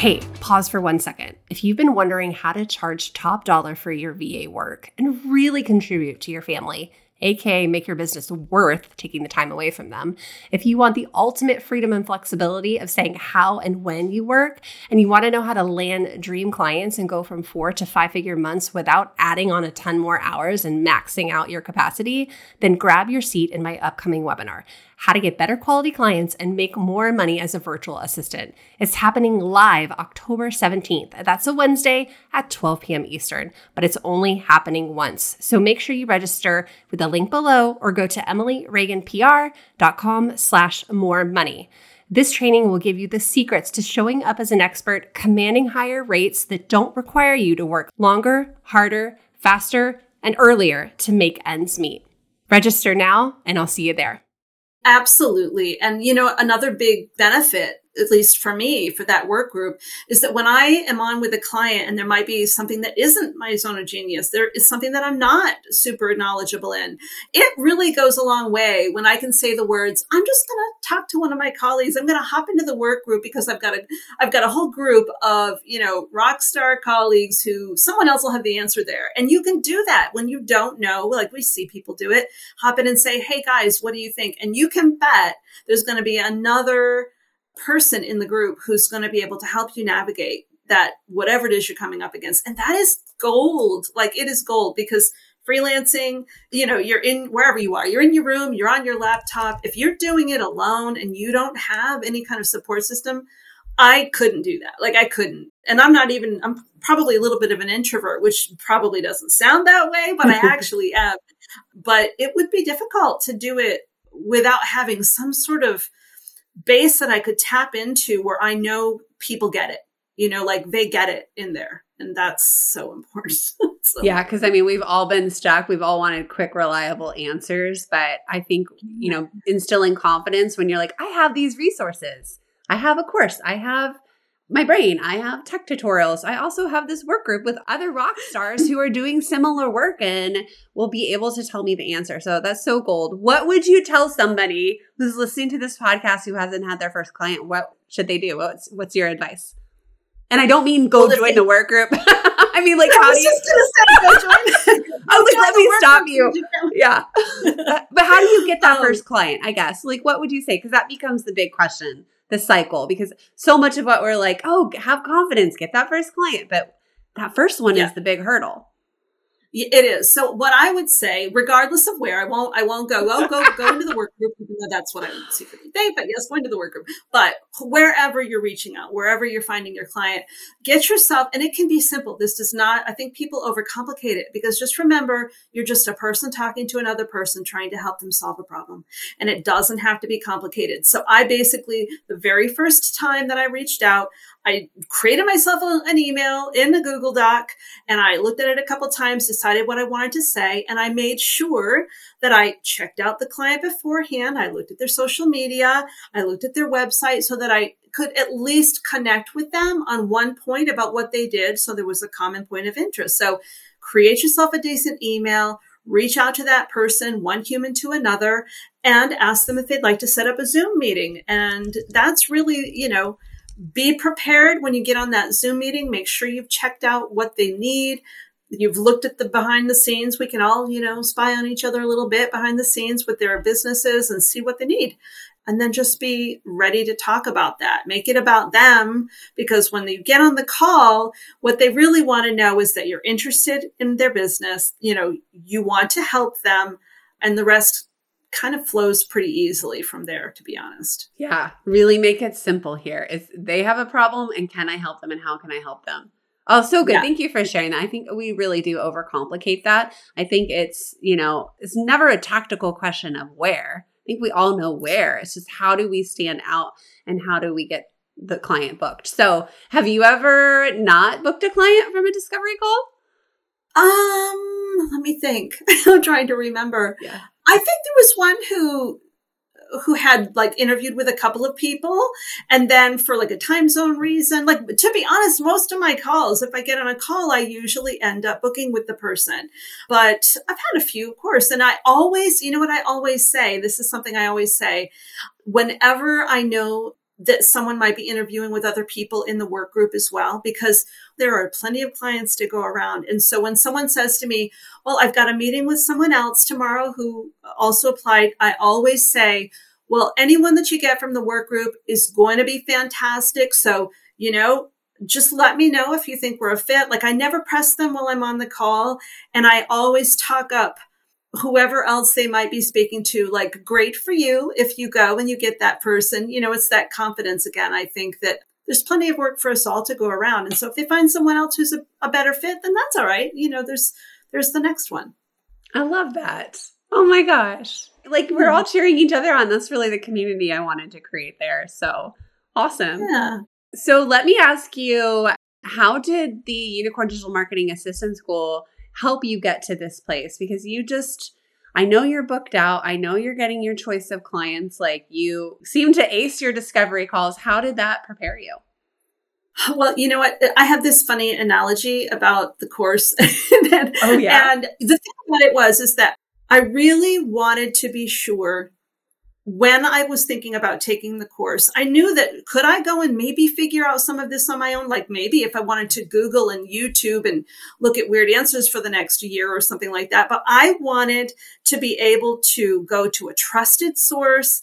S3: Hey, pause for one second. If you've been wondering how to charge top dollar for your VA work and really contribute to your family, aka make your business worth taking the time away from them. If you want the ultimate freedom and flexibility of saying how and when you work, and you want to know how to land dream clients and go from four to five figure months without adding on a ton more hours and maxing out your capacity, then grab your seat in my upcoming webinar how to get better quality clients and make more money as a virtual assistant. It's happening live October 17th. That's a Wednesday at 12 p.m. Eastern, but it's only happening once. So make sure you register with the link below or go to emilyreaganpr.com slash more money. This training will give you the secrets to showing up as an expert, commanding higher rates that don't require you to work longer, harder, faster, and earlier to make ends meet. Register now, and I'll see you there.
S1: Absolutely. And, you know, another big benefit at least for me, for that work group, is that when I am on with a client and there might be something that isn't my zone of genius, there is something that I'm not super knowledgeable in. It really goes a long way when I can say the words, I'm just going to talk to one of my colleagues. I'm going to hop into the work group because I've got a, I've got a whole group of, you know, rock star colleagues who someone else will have the answer there. And you can do that when you don't know, like we see people do it, hop in and say, Hey guys, what do you think? And you can bet there's going to be another person in the group who's going to be able to help you navigate that whatever it is you're coming up against. And that is gold. Like it is gold because freelancing, you know, you're in wherever you are, you're in your room, you're on your laptop. If you're doing it alone and you don't have any kind of support system, I couldn't do that. Like I couldn't. And I'm not even, I'm probably a little bit of an introvert, which probably doesn't sound that way, but I actually am. But it would be difficult to do it without having some sort of base that I could tap into where I know people get it. You know, like they get it in there. And that's so important. so.
S2: Yeah, because I mean, we've all been stuck. We've all wanted quick, reliable answers. But I think, you know, instilling confidence when you're like, I have these resources. I have a course. I have my brain. I have tech tutorials. I also have this work group with other rock stars who are doing similar work and will be able to tell me the answer. So that's so gold. What would you tell somebody who's listening to this podcast who hasn't had their first client? What should they do? What's what's your advice? And I don't mean go well, join the work group. I mean, like, how do you? Just gonna Say, go join. I was like, let me stop you. Yeah, but how do you get that um, first client? I guess, like, what would you say? Because that becomes the big question the cycle because so much of what we're like, oh, have confidence, get that first client. But that first one yeah. is the big hurdle.
S1: It is. So what I would say, regardless of where, I won't, I won't go, oh, go, go into the work group, even though that's what I would secretly think, but yes, go into the work group. But wherever you're reaching out, wherever you're finding your client, get yourself, and it can be simple. This does not, I think people overcomplicate it because just remember, you're just a person talking to another person trying to help them solve a problem. And it doesn't have to be complicated. So I basically, the very first time that I reached out, I created myself an email in a Google Doc and I looked at it a couple times, decided what I wanted to say, and I made sure that I checked out the client beforehand. I looked at their social media. I looked at their website so that I could at least connect with them on one point about what they did. So there was a common point of interest. So create yourself a decent email, reach out to that person, one human to another, and ask them if they'd like to set up a Zoom meeting. And that's really, you know, be prepared when you get on that Zoom meeting. Make sure you've checked out what they need. You've looked at the behind the scenes. We can all, you know, spy on each other a little bit behind the scenes with their businesses and see what they need. And then just be ready to talk about that. Make it about them because when you get on the call, what they really want to know is that you're interested in their business. You know, you want to help them and the rest kind of flows pretty easily from there, to be honest.
S2: Yeah, really make it simple here. If they have a problem and can I help them and how can I help them? Oh, so good. Yeah. Thank you for sharing that. I think we really do overcomplicate that. I think it's, you know, it's never a tactical question of where. I think we all know where. It's just how do we stand out and how do we get the client booked. So, have you ever not booked a client from a discovery call?
S1: Um, let me think. I'm trying to remember. Yeah. I think there was one who who had like interviewed with a couple of people and then for like a time zone reason like to be honest most of my calls if i get on a call i usually end up booking with the person. But i've had a few of course and i always you know what i always say this is something i always say whenever i know that someone might be interviewing with other people in the work group as well, because there are plenty of clients to go around. And so when someone says to me, Well, I've got a meeting with someone else tomorrow who also applied, I always say, Well, anyone that you get from the work group is going to be fantastic. So, you know, just let me know if you think we're a fit. Like I never press them while I'm on the call. And I always talk up whoever else they might be speaking to like great for you if you go and you get that person. You know it's that confidence again i think that there's plenty of work for us all to go around. And so if they find someone else who's a, a better fit then that's all right. You know there's there's the next one.
S2: I love that. Oh my gosh. Like we're hmm. all cheering each other on. That's really the community i wanted to create there. So awesome.
S1: Yeah.
S2: So let me ask you how did the unicorn digital marketing assistant school help you get to this place because you just I know you're booked out. I know you're getting your choice of clients. Like you seem to ace your discovery calls. How did that prepare you?
S1: Well, you know what? I have this funny analogy about the course.
S2: oh, yeah.
S1: And the thing about it was, is that I really wanted to be sure when I was thinking about taking the course, I knew that could I go and maybe figure out some of this on my own? Like maybe if I wanted to Google and YouTube and look at weird answers for the next year or something like that. But I wanted to be able to go to a trusted source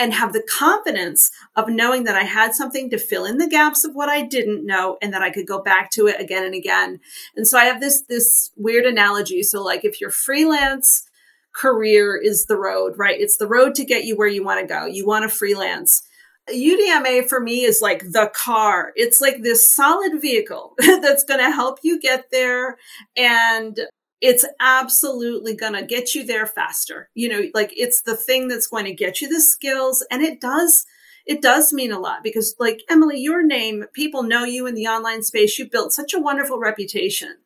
S1: and have the confidence of knowing that I had something to fill in the gaps of what I didn't know and that I could go back to it again and again. And so I have this, this weird analogy. So like if you're freelance, career is the road, right? It's the road to get you where you want to go. You want to freelance. UDMA for me is like the car. It's like this solid vehicle that's going to help you get there. And it's absolutely going to get you there faster. You know, like it's the thing that's going to get you the skills. And it does it does mean a lot because like Emily, your name, people know you in the online space. You built such a wonderful reputation.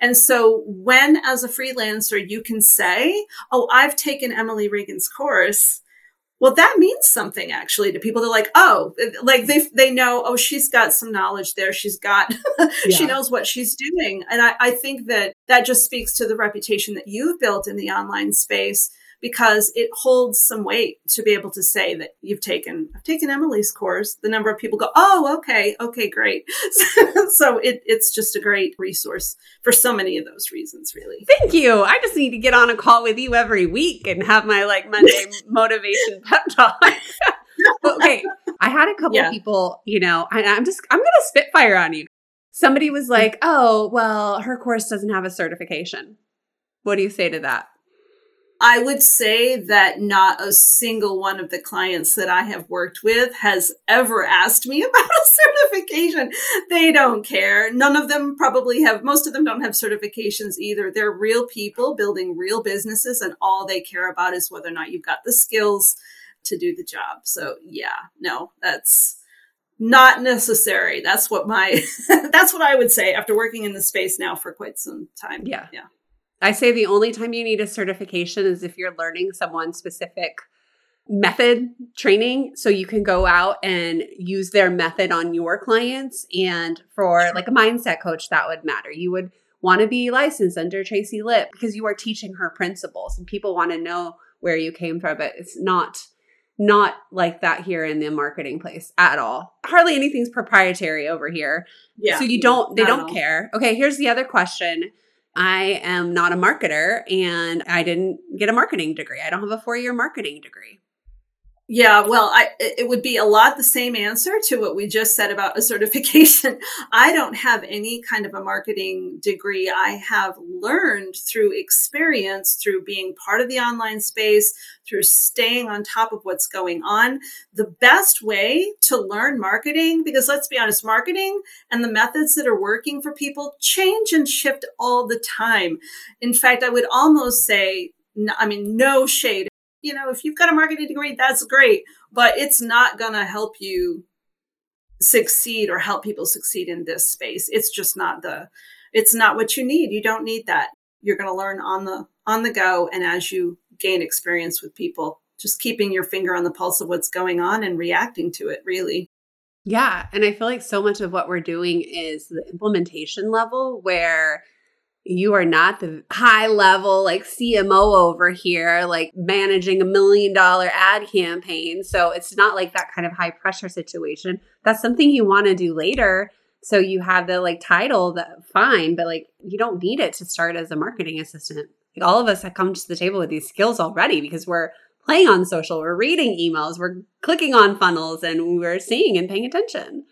S1: And so when as a freelancer, you can say, Oh, I've taken Emily Reagan's course. Well, that means something actually to people. They're like, oh, like they they know, oh, she's got some knowledge there. She's got, yeah. she knows what she's doing. And I, I think that that just speaks to the reputation that you've built in the online space because it holds some weight to be able to say that you've taken I've taken Emily's course. The number of people go, "Oh, okay, okay, great." so it, it's just a great resource for so many of those reasons, really.
S2: Thank you. I just need to get on a call with you every week and have my like Monday motivation pep talk. okay, I had a couple yeah. people, you know, I, I'm just I'm gonna spitfire on you. Somebody was like, "Oh, well, her course doesn't have a certification." What do you say to that?
S1: I would say that not a single one of the clients that I have worked with has ever asked me about a certification. They don't care. None of them probably have, most of them don't have certifications either. They're real people building real businesses, and all they care about is whether or not you've got the skills to do the job. So, yeah, no, that's not necessary. That's what my, that's what I would say after working in the space now for quite some time.
S2: Yeah.
S1: Yeah.
S2: I say the only time you need a certification is if you're learning someone specific method training. So you can go out and use their method on your clients. And for like a mindset coach that would matter. You would want to be licensed under Tracy Litt because you are teaching her principles and people want to know where you came from. But it's not not like that here in the marketing place at all. Hardly anything's proprietary over here.
S1: Yeah.
S2: So you don't they don't care. Okay here's the other question I am not a marketer and I didn't get a marketing degree. I don't have a four year marketing degree.
S1: Yeah, well, I, it would be a lot the same answer to what we just said about a certification. I don't have any kind of a marketing degree. I have learned through experience, through being part of the online space, through staying on top of what's going on. The best way to learn marketing, because let's be honest, marketing and the methods that are working for people change and shift all the time. In fact, I would almost say, I mean, no shade you know, if you've got a marketing degree, that's great, but it's not going to help you succeed or help people succeed in this space. It's just not the, it's not what you need. You don't need that. You're going to learn on the, on the go. And as you gain experience with people, just keeping your finger on the pulse of what's going on and reacting to it really.
S2: Yeah. And I feel like so much of what we're doing is the implementation level where you are not the high level like CMO over here, like managing a million dollar ad campaign. So it's not like that kind of high pressure situation. That's something you want to do later. So you have the like title that fine, but like you don't need it to start as a marketing assistant. Like all of us have come to the table with these skills already because we're playing on social, we're reading emails, we're clicking on funnels and we're seeing and paying attention.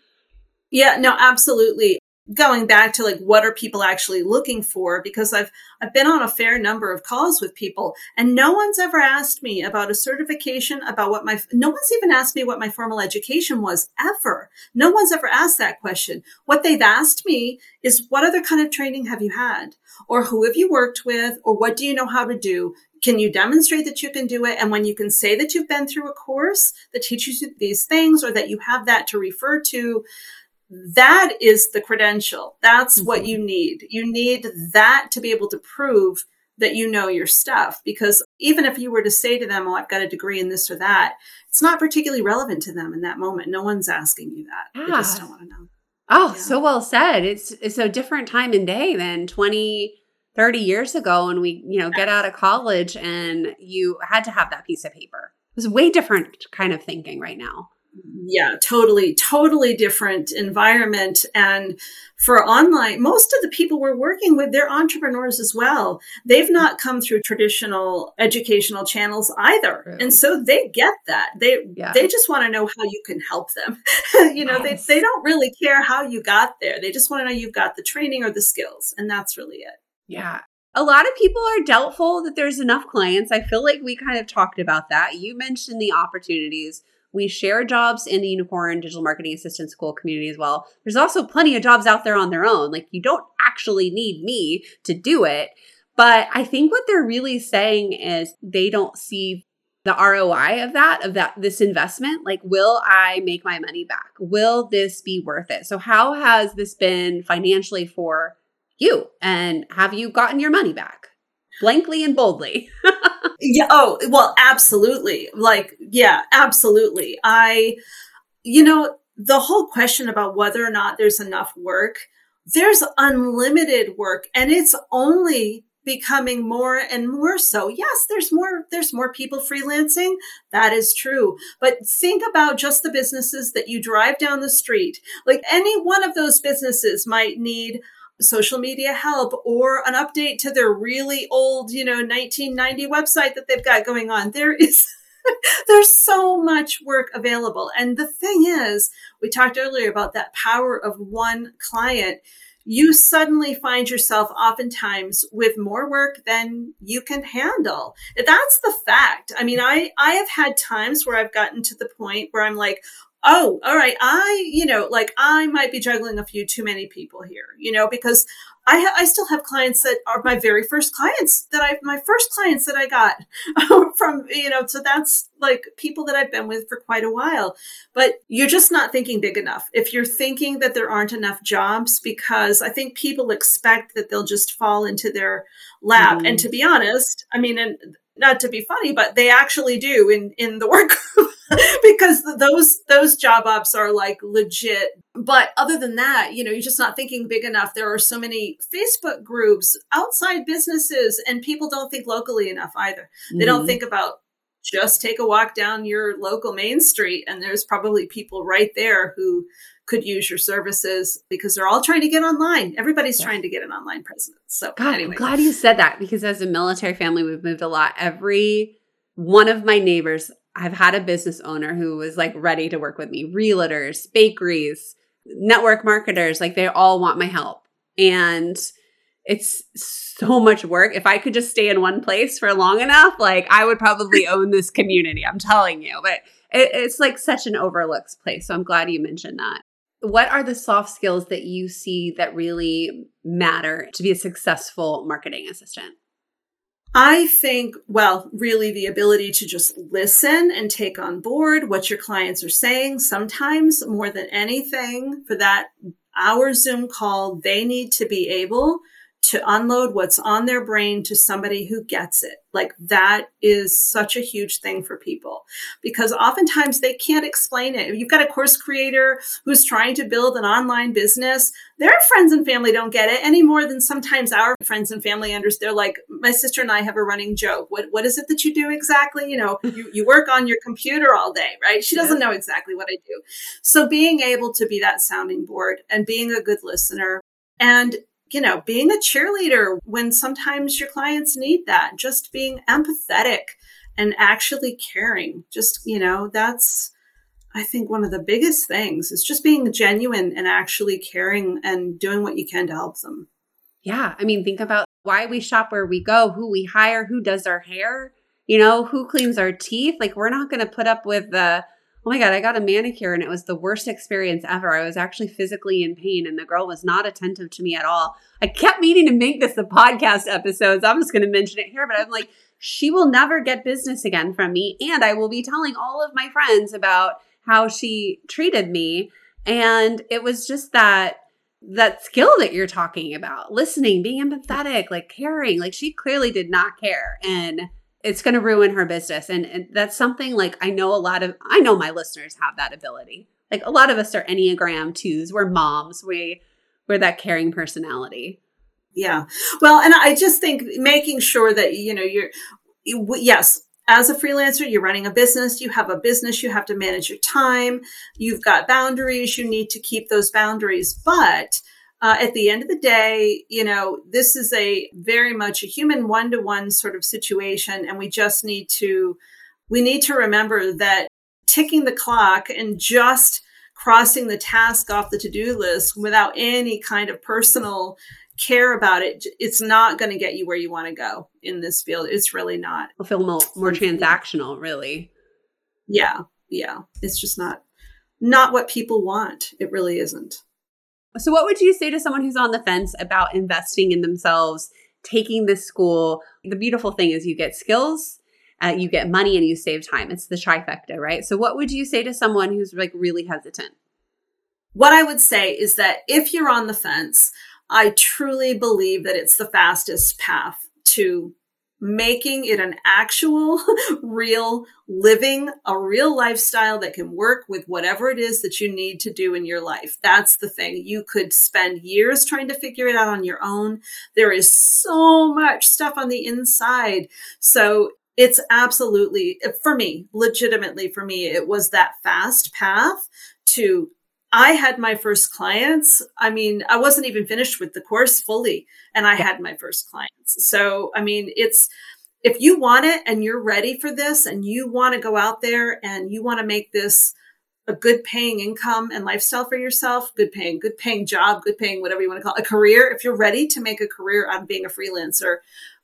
S1: Yeah, no, absolutely going back to like what are people actually looking for? Because i've i've been on a fair number of calls with people and no one's ever asked me about a certification about what my no one's even asked me what my formal education was ever. No one's ever asked that question. What they've asked me is what other kind of training have you had? Or who have you worked with? Or what do you know how to do? Can you demonstrate that you can do it? And when you can say that you've been through a course that teaches you these things or that you have that to refer to, that is the credential. That's mm-hmm. what you need. You need that to be able to prove that you know your stuff. Because even if you were to say to them, Oh, I've got a degree in this or that, it's not particularly relevant to them in that moment. No one's asking you that. Yeah. They just don't want to know.
S2: Oh, yeah. so well said. It's it's a different time and day than 20, 30 years ago when we, you know, get out of college and you had to have that piece of paper. It was way different kind of thinking right now
S1: yeah, totally, totally different environment. And for online, most of the people we're working with, they're entrepreneurs as well. They've not come through traditional educational channels either. And so they get that. They yeah. they just want to know how you can help them. you know, they, they don't really care how you got there. They just want to know you've got the training or the skills. And that's really it.
S2: Yeah. A lot of people are doubtful that there's enough clients. I feel like we kind of talked about that. You mentioned the opportunities we share jobs in the Unicorn Digital Marketing Assistant School community as well. There's also plenty of jobs out there on their own. Like you don't actually need me to do it. But I think what they're really saying is they don't see the ROI of that, of that, this investment. Like, will I make my money back? Will this be worth it? So, how has this been financially for you? And have you gotten your money back? Blankly and boldly.
S1: Yeah. Oh, well, absolutely. Like, yeah, absolutely. I, you know, the whole question about whether or not there's enough work, there's unlimited work and it's only becoming more and more so. Yes, there's more, there's more people freelancing. That is true. But think about just the businesses that you drive down the street. Like any one of those businesses might need social media help or an update to their really old, you know, 1990 website that they've got going on. There is there's so much work available. And the thing is, we talked earlier about that power of one client. You suddenly find yourself oftentimes with more work than you can handle. That's the fact. I mean, I, I have had times where I've gotten to the point where I'm like, oh, all right, I, you know, like I might be juggling a few too many people here, you know, because I, ha- I still have clients that are my very first clients that I, my first clients that I got from, you know, so that's like people that I've been with for quite a while. But you're just not thinking big enough. If you're thinking that there aren't enough jobs, because I think people expect that they'll just fall into their lap. Mm-hmm. And to be honest, I mean, and not to be funny, but they actually do in, in the work group because those those job ops are like legit. But other than that, you know, you're just not thinking big enough. There are so many Facebook groups, outside businesses, and people don't think locally enough either. They mm-hmm. don't think about just take a walk down your local main street and there's probably people right there who could use your services because they're all trying to get online. Everybody's yeah. trying to get an online presence. So
S2: God, anyway. I'm glad you said that because as a military family, we've moved a lot. Every one of my neighbors I've had a business owner who was like ready to work with me, realtors, bakeries, network marketers, like they all want my help. And it's so much work. If I could just stay in one place for long enough, like I would probably own this community. I'm telling you, but it, it's like such an overlooked place. So I'm glad you mentioned that. What are the soft skills that you see that really matter to be a successful marketing assistant?
S1: I think, well, really the ability to just listen and take on board what your clients are saying. Sometimes more than anything for that hour Zoom call, they need to be able to unload what's on their brain to somebody who gets it. Like that is such a huge thing for people because oftentimes they can't explain it. If you've got a course creator who's trying to build an online business, their friends and family don't get it any more than sometimes our friends and family understand. They're like, my sister and I have a running joke. What, what is it that you do exactly? You know, you, you work on your computer all day, right? She doesn't know exactly what I do. So being able to be that sounding board and being a good listener and you know, being a cheerleader when sometimes your clients need that, just being empathetic and actually caring. Just, you know, that's, I think one of the biggest things is just being genuine and actually caring and doing what you can to help them.
S2: Yeah. I mean, think about why we shop where we go, who we hire, who does our hair, you know, who cleans our teeth. Like, we're not going to put up with the, oh my God, I got a manicure and it was the worst experience ever. I was actually physically in pain and the girl was not attentive to me at all. I kept meaning to make this a podcast episode. So I'm just going to mention it here, but I'm like, she will never get business again from me. And I will be telling all of my friends about how she treated me. And it was just that that skill that you're talking about listening being empathetic like caring like she clearly did not care and it's going to ruin her business. And, and that's something like I know a lot of, I know my listeners have that ability. Like a lot of us are Enneagram twos. We're moms. We, we're that caring personality.
S1: Yeah. Well, and I just think making sure that, you know, you're, yes, as a freelancer, you're running a business, you have a business, you have to manage your time, you've got boundaries, you need to keep those boundaries. But uh, at the end of the day, you know, this is a very much a human one to one sort of situation. And we just need to, we need to remember that ticking the clock and just crossing the task off the to do list without any kind of personal care about it, it's not going to get you where you want to go in this field. It's really not.
S2: It'll feel more, more transactional, really.
S1: Yeah. Yeah. It's just not, not what people want. It really isn't.
S2: So, what would you say to someone who's on the fence about investing in themselves, taking this school? The beautiful thing is you get skills, uh, you get money, and you save time. It's the trifecta, right? So, what would you say to someone who's like really hesitant?
S1: What I would say is that if you're on the fence, I truly believe that it's the fastest path to making it an actual, real living, a real lifestyle that can work with whatever it is that you need to do in your life. That's the thing. You could spend years trying to figure it out on your own. There is so much stuff on the inside. So it's absolutely, for me, legitimately for me, it was that fast path to I had my first clients. I mean, I wasn't even finished with the course fully, and I had my first clients. So, I mean, it's if you want it and you're ready for this and you want to go out there and you want to make this a good paying income and lifestyle for yourself, good paying, good paying job, good paying, whatever you want to call it, a career. If you're ready to make a career of being a freelancer,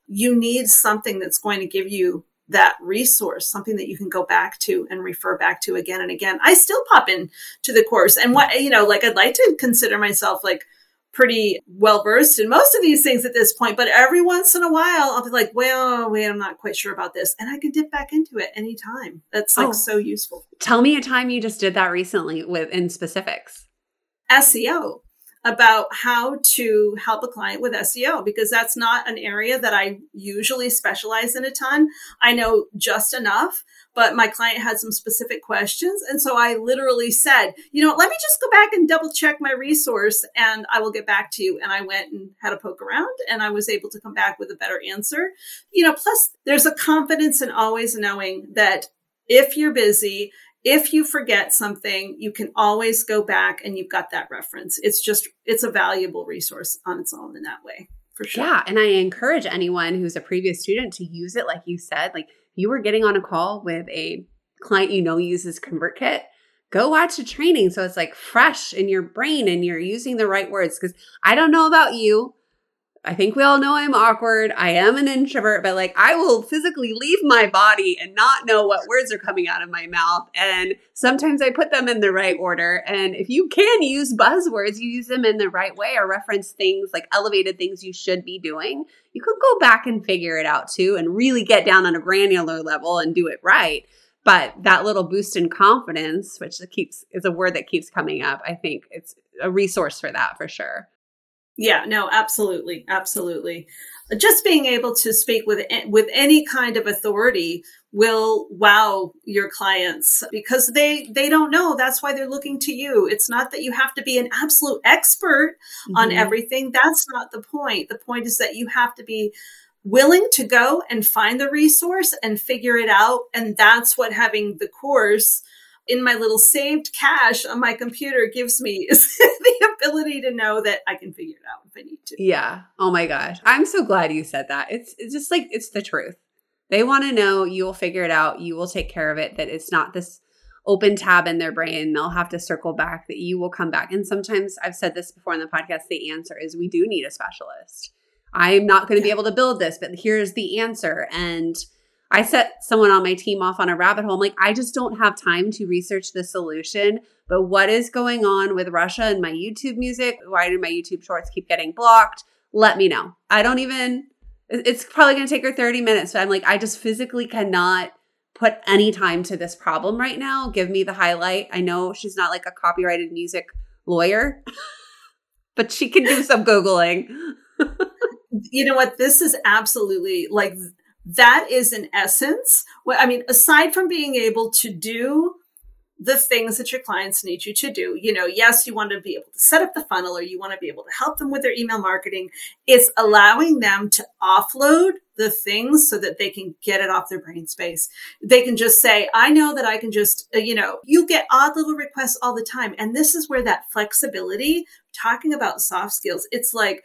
S1: you need something that's going to give you that resource, something that you can go back to and refer back to again and again. I still pop in to the course and what, you know, like I'd like to consider myself like pretty well versed in most of these things at this point, but every once in a while I'll be like, well, wait, I'm not quite sure about this. And I can dip back into it anytime. That's like oh. so useful.
S2: Tell me a time you just did that recently with in specifics.
S1: SEO about how to help a client with SEO because that's not an area that I usually specialize in a ton. I know just enough, but my client had some specific questions. And so I literally said, you know, let me just go back and double check my resource and I will get back to you. And I went and had a poke around and I was able to come back with a better answer. You know, plus there's a confidence in always knowing that if you're busy if you forget something, you can always go back and you've got that reference. It's just, it's a valuable resource on its own in that way, for sure.
S2: Yeah. And I encourage anyone who's a previous student to use it. Like you said, like you were getting on a call with a client you know uses ConvertKit, go watch a training. So it's like fresh in your brain and you're using the right words. Cause I don't know about you, I think we all know I'm awkward. I am an introvert, but like I will physically leave my body and not know what words are coming out of my mouth. And sometimes I put them in the right order. And if you can use buzzwords, you use them in the right way or reference things like elevated things you should be doing. You could go back and figure it out too and really get down on a granular level and do it right. But that little boost in confidence, which keeps is a word that keeps coming up, I think it's a resource for that for sure.
S1: Yeah, no, absolutely. Absolutely. Just being able to speak with with any kind of authority will wow your clients because they they don't know that's why they're looking to you it's not that you have to be an absolute expert mm-hmm. on everything that's not the point the point is that you have to be willing to go and find the resource and figure it out and that's what having the course in my little saved cache on my computer gives me is the ability to know that I can figure it out if I need to.
S2: Yeah. Oh my gosh. I'm so glad you said that. It's, it's just like it's the truth. They want to know you will figure it out. You will take care of it, that it's not this open tab in their brain. They'll have to circle back, that you will come back. And sometimes I've said this before in the podcast the answer is we do need a specialist. I'm not going to be able to build this, but here's the answer. And I set someone on my team off on a rabbit hole. I'm like, I just don't have time to research the solution. But what is going on with Russia and my YouTube music? Why do my YouTube shorts keep getting blocked? Let me know. I don't even it's probably going to take her 30 minutes. But I'm like, I just physically cannot put any time to this problem right now. Give me the highlight. I know she's not like a copyrighted music lawyer, but she can do some Googling.
S1: you know what? This is absolutely like that is in essence what I mean, aside from being able to do the things that your clients need you to do. You know, yes, you want to be able to set up the funnel or you want to be able to help them with their email marketing. It's allowing them to offload the things so that they can get it off their brain space. They can just say, I know that I can just, uh, you know, you get odd little requests all the time. And this is where that flexibility, talking about soft skills, it's like,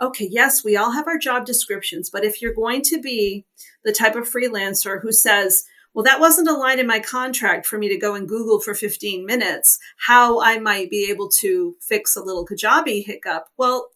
S1: okay, yes, we all have our job descriptions, but if you're going to be the type of freelancer who says, well, that wasn't a line in my contract for me to go and Google for 15 minutes how I might be able to fix a little Kajabi hiccup. Well,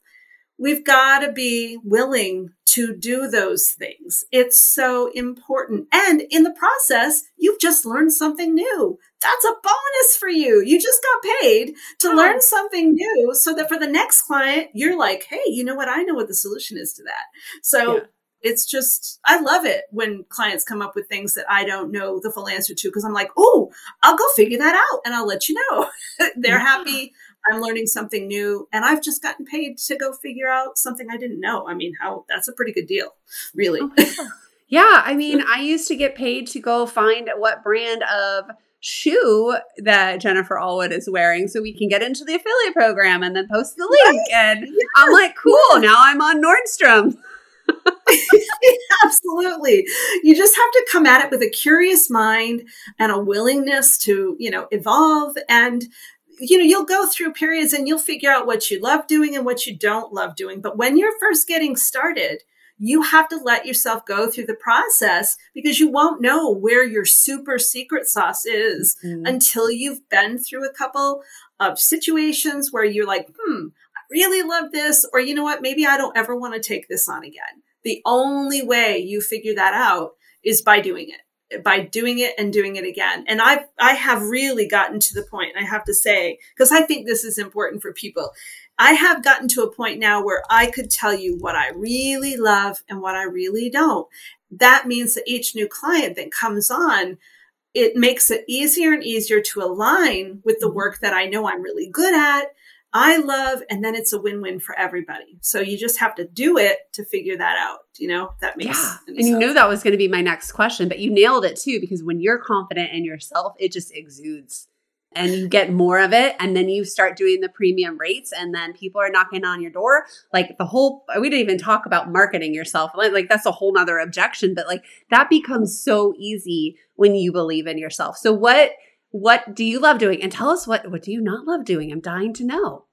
S1: we've got to be willing to do those things. It's so important. And in the process, you've just learned something new. That's a bonus for you. You just got paid to oh. learn something new so that for the next client, you're like, hey, you know what? I know what the solution is to that. So yeah it's just I love it when clients come up with things that I don't know the full answer to because I'm like, oh, I'll go figure that out and I'll let you know. They're happy. I'm learning something new and I've just gotten paid to go figure out something I didn't know. I mean, how that's a pretty good deal, really.
S2: Oh, yeah, I mean, I used to get paid to go find what brand of shoe that Jennifer Allwood is wearing so we can get into the affiliate program and then post the link. Right. And yes. I'm like, cool, now I'm on Nordstrom.
S1: Absolutely. You just have to come at it with a curious mind and a willingness to, you know, evolve and you know, you'll go through periods and you'll figure out what you love doing and what you don't love doing. But when you're first getting started, you have to let yourself go through the process because you won't know where your super secret sauce is mm-hmm. until you've been through a couple of situations where you're like, hmm, I really love this, or you know what, maybe I don't ever want to take this on again. The only way you figure that out is by doing it, by doing it and doing it again. And I've, I have really gotten to the point, I have to say, because I think this is important for people. I have gotten to a point now where I could tell you what I really love and what I really don't. That means that each new client that comes on, it makes it easier and easier to align with the mm-hmm. work that I know I'm really good at I love, and then it's a win-win for everybody. So you just have to do it to figure that out. You know, that makes
S2: yeah. And sense. you knew that was going to be my next question, but you nailed it too, because when you're confident in yourself, it just exudes and you get more of it. And then you start doing the premium rates and then people are knocking on your door. Like the whole, we didn't even talk about marketing yourself. Like, like that's a whole nother objection, but like that becomes so easy when you believe in yourself. So what, what do you love doing? And tell us what what do you not love doing? I'm dying to know.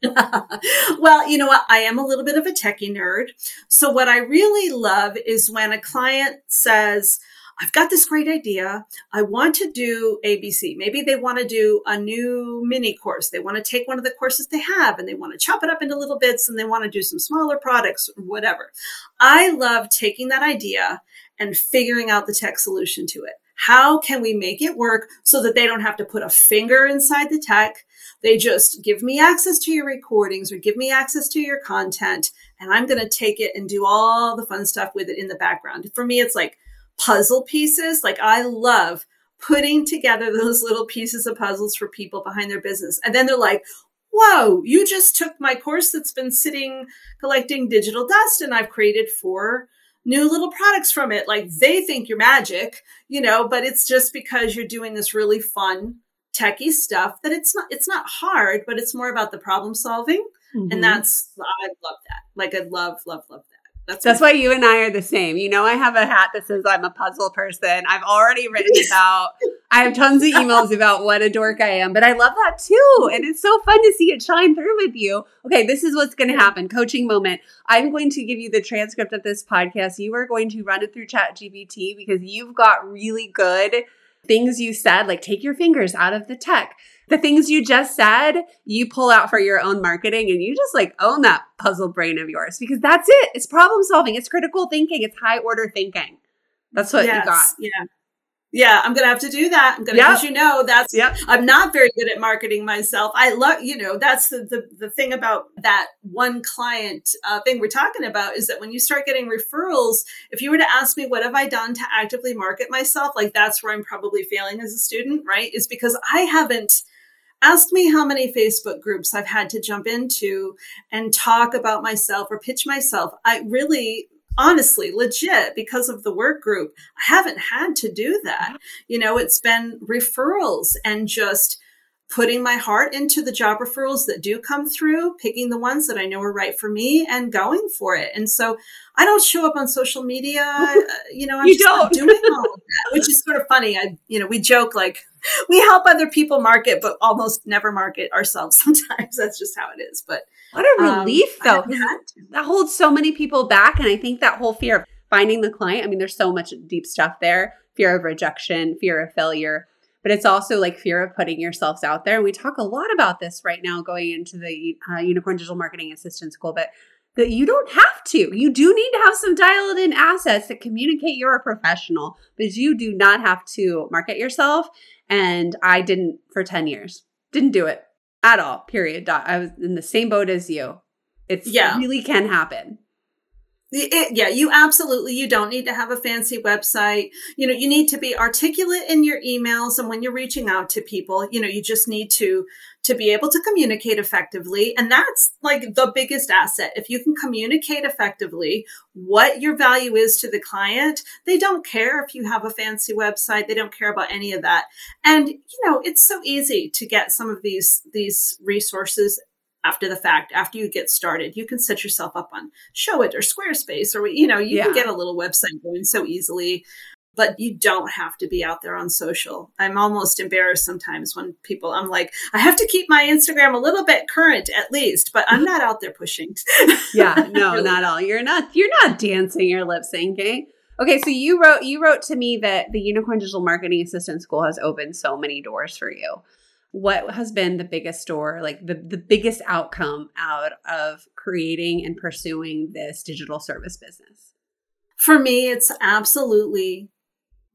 S1: well, you know what? I am a little bit of a techie nerd. So what I really love is when a client says, I've got this great idea. I want to do ABC. Maybe they want to do a new mini course. They want to take one of the courses they have and they want to chop it up into little bits and they want to do some smaller products or whatever. I love taking that idea and figuring out the tech solution to it. How can we make it work so that they don't have to put a finger inside the tech? They just give me access to your recordings or give me access to your content, and I'm going to take it and do all the fun stuff with it in the background. For me, it's like puzzle pieces. Like I love putting together those little pieces of puzzles for people behind their business. And then they're like, whoa, you just took my course that's been sitting collecting digital dust and I've created four new little products from it. Like they think you're magic, you know, but it's just because you're doing this really fun techie stuff that it's not it's not hard, but it's more about the problem solving. Mm-hmm. And that's I love that. Like I love, love, love that.
S2: That's, That's why you and I are the same. You know, I have a hat that says I'm a puzzle person. I've already written about, I have tons of emails about what a dork I am, but I love that too. And it's so fun to see it shine through with you. Okay, this is what's going to happen. Coaching moment. I'm going to give you the transcript of this podcast. You are going to run it through ChatGPT because you've got really good things you said, like take your fingers out of the tech the things you just said, you pull out for your own marketing and you just like own that puzzle brain of yours because that's it. It's problem solving, it's critical thinking, it's high order thinking. That's what yes, you got.
S1: Yeah. Yeah, I'm gonna have to do that. I'm gonna, yep. as you know, that's. Yep. I'm not very good at marketing myself. I love, you know, that's the the, the thing about that one client uh, thing we're talking about is that when you start getting referrals, if you were to ask me what have I done to actively market myself, like that's where I'm probably failing as a student, right? Is because I haven't Ask me how many Facebook groups I've had to jump into and talk about myself or pitch myself. I really, honestly, legit, because of the work group, I haven't had to do that. Mm-hmm. You know, it's been referrals and just putting my heart into the job referrals that do come through, picking the ones that I know are right for me and going for it. And so I don't show up on social media. Uh, you know, I'm you just doing all of that, which is sort of funny. I, you know, we joke like we help other people market, but almost never market ourselves. Sometimes that's just how it is. But
S2: what a um, relief um, though. That holds so many people back. And I think that whole fear of finding the client, I mean, there's so much deep stuff there, fear of rejection, fear of failure but it's also like fear of putting yourselves out there. And we talk a lot about this right now going into the uh, Unicorn Digital Marketing Assistant School, but that you don't have to. You do need to have some dialed in assets that communicate you're a professional, but you do not have to market yourself. And I didn't for 10 years, didn't do it at all, period. I was in the same boat as you. It's yeah. really can happen.
S1: It, eh, yeah, you absolutely you don't need to have a fancy website. You know, you need to be articulate in your emails and when you're reaching out to people, you know, you just need to to be able to communicate effectively, and that's like the biggest asset. If you can communicate effectively what your value is to the client, they don't care if you have a fancy website, they don't care about any of that. And you know, it's so easy to get some of these these resources after the fact, after you get started. You can set yourself up on Showit or Squarespace, or you know, you yeah. can get a little website going so easily. But you don't have to be out there on social. I'm almost embarrassed sometimes when people, I'm like, I have to keep my Instagram a little bit current at least, but I'm not out there pushing.
S2: yeah, no, not all. You're not, you're not dancing, you're lip syncing. Okay, so you wrote you wrote to me that the Unicorn Digital Marketing Assistant School has opened so many doors for you what has been the biggest door, like the, the biggest outcome out of creating and pursuing this digital service business?
S1: For me, it's absolutely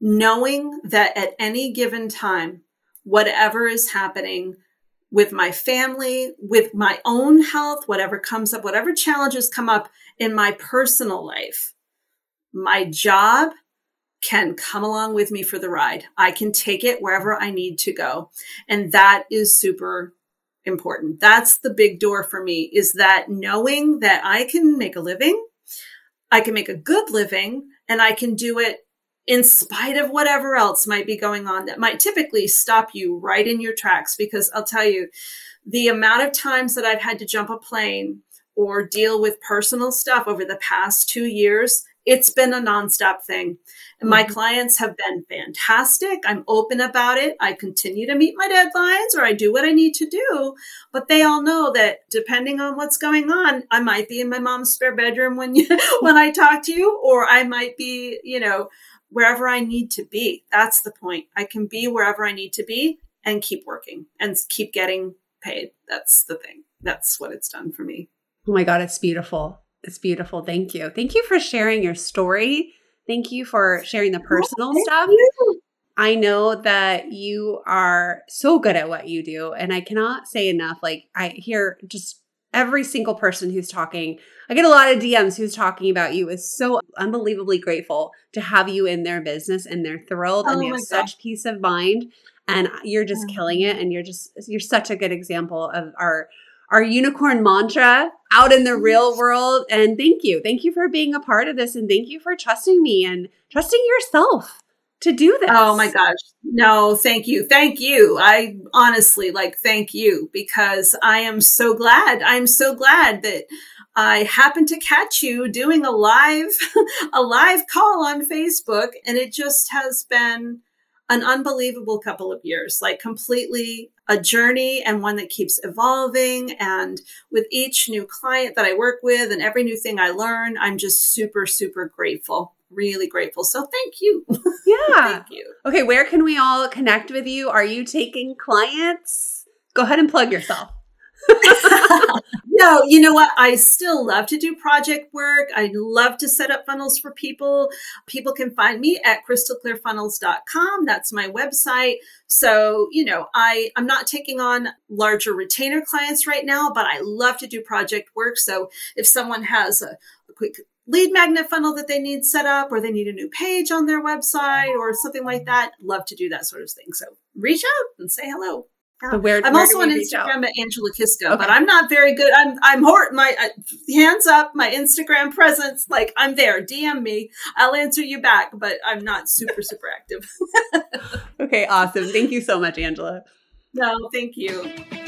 S1: knowing that at any given time, whatever is happening with my family, with my own health, whatever comes up, whatever challenges come up in my personal life, my job can come along with me for the ride. I can take it wherever I need to go. And that is super important. That's the big door for me is that knowing that I can make a living, I can make a good living, and I can do it in spite of whatever else might be going on that might typically stop you right in your tracks. Because I'll tell you, the amount of times that I've had to jump a plane or deal with personal stuff over the past two years it's been a nonstop thing. And my mm-hmm. clients have been fantastic. I'm open about it. I continue to meet my deadlines or I do what I need to do. But they all know that depending on what's going on, I might be in my mom's spare bedroom when you, when I talk to you, or I might be, you know, wherever I need to be. That's the point. I can be wherever I need to be and keep working and keep getting paid. That's the thing. That's what it's done for me.
S2: Oh my God, it's beautiful. It's beautiful. Thank you. Thank you for sharing your story. Thank you for sharing the personal oh, stuff. You. I know that you are so good at what you do. And I cannot say enough. Like, I hear just every single person who's talking. I get a lot of DMs who's talking about you is so unbelievably grateful to have you in their business and they're thrilled oh and they have God. such peace of mind and you're just killing it and you're just you're such a good example of our our unicorn mantra out in the real world. And thank you. Thank you for being a part of this. And thank you for trusting me and trusting yourself to do this.
S1: Oh my gosh. No, thank you. Thank you. I honestly like thank you because I am so glad. I'm so glad that I happened to catch you doing a live a live call on Facebook and it just has been an unbelievable couple of years, like completely a journey and one that keeps evolving. And with each new client that I work with and every new thing I learn, I'm just super, super grateful. Really grateful. So thank you.
S2: Yeah.
S1: thank you.
S2: Okay, where can we all connect with you? Are you taking clients? Go ahead and plug yourself.
S1: no, you know what? I still love to do project work. I love to set up funnels for people. People can find me at crystalclearfunnels.com. That's my website. So, you know, I, I'm not taking on larger retainer clients right now, but I love to do project work. So if someone has a, a quick lead magnet funnel that they need set up or they need a new page on their website or something like that, love to do that sort of thing. So reach out and say hello.
S2: But where,
S1: I'm
S2: where
S1: also on
S2: reach out?
S1: Instagram at Angela Kiszka,
S2: Okay.
S1: but I'm not very good. I'm I'm hor- my uh, hands up, my Instagram presence, like I'm there. DM me, I'll answer you back, but I'm not super super active.
S2: Okay, awesome. Thank you so much, Angela.
S1: no, thank you.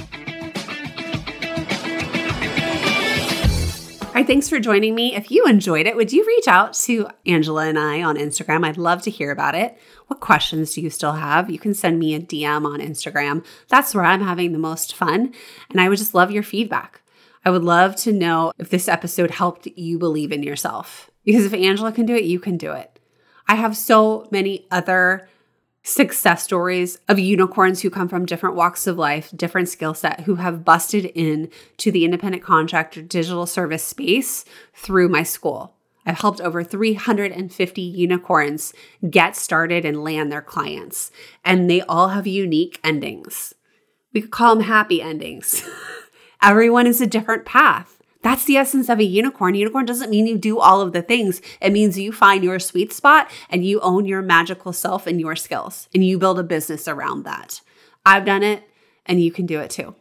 S2: Thanks for joining me. If you enjoyed it, would you reach out to Angela and I on Instagram? I'd love to hear about it. What questions do you still have? You can send me a DM on Instagram. That's where I'm having the most fun. And I would just love your feedback. I would love to know if this episode helped you believe in yourself. Because if Angela can do it, you can do it. I have so many other success stories of unicorns who come from different walks of life, different skill set, who have busted in to the independent contractor digital service space through my school. I've helped over 350 unicorns get started and land their clients, and they all have unique endings. We could call them happy endings. Everyone is a different path. That's the essence of a unicorn. Unicorn doesn't mean you do all of the things. It means you find your sweet spot and you own your magical self and your skills and you build a business around that. I've done it and you can do it too.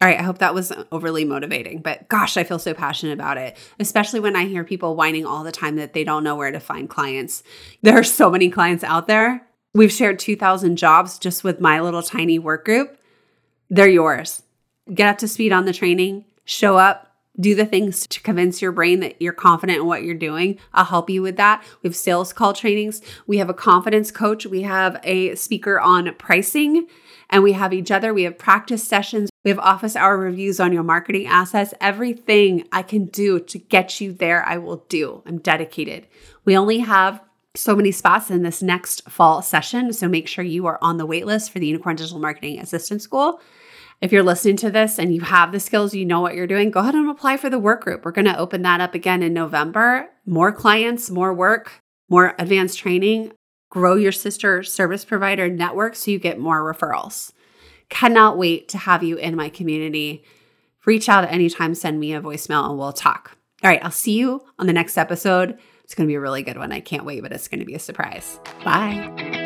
S2: All right, I hope that was overly motivating, but gosh, I feel so passionate about it, especially when I hear people whining all the time that they don't know where to find clients. There are so many clients out there. We've shared 2,000 jobs just with my little tiny work group. They're yours. Get up to speed on the training, show up, do the things to convince your brain that you're confident in what you're doing. I'll help you with that. We have sales call trainings. We have a confidence coach. We have a speaker on pricing and we have each other. We have practice sessions. We have office hour reviews on your marketing assets. Everything I can do to get you there, I will do. I'm dedicated. We only have so many spots in this next fall session. So make sure you are on the waitlist for the Unicorn Digital Marketing Assistant School. If you're listening to this and you have the skills, you know what you're doing, go ahead and apply for the work group. We're going to open that up again in November. More clients, more work, more advanced training. Grow your sister service provider network so you get more referrals. Cannot wait to have you in my community. Reach out at any time, send me a voicemail, and we'll talk. All right, I'll see you on the next episode. It's going to be a really good one. I can't wait, but it's going to be a surprise. Bye.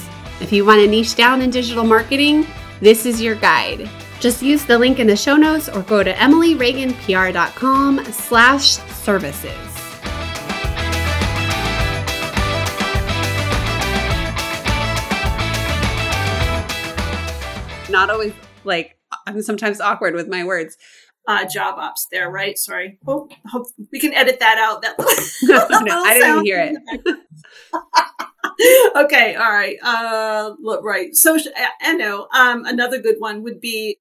S2: If you want to niche down in digital marketing, this is your guide. Just use the link in the show notes or go to emilyreaganpr.com slash services. Not always like I'm sometimes awkward with my words.
S1: Uh, job ops there, right? Sorry. Hope, hope we can edit that out. That
S2: No, no, I didn't hear it.
S1: okay, all right. Uh, look, right. So, I know. Um, another good one would be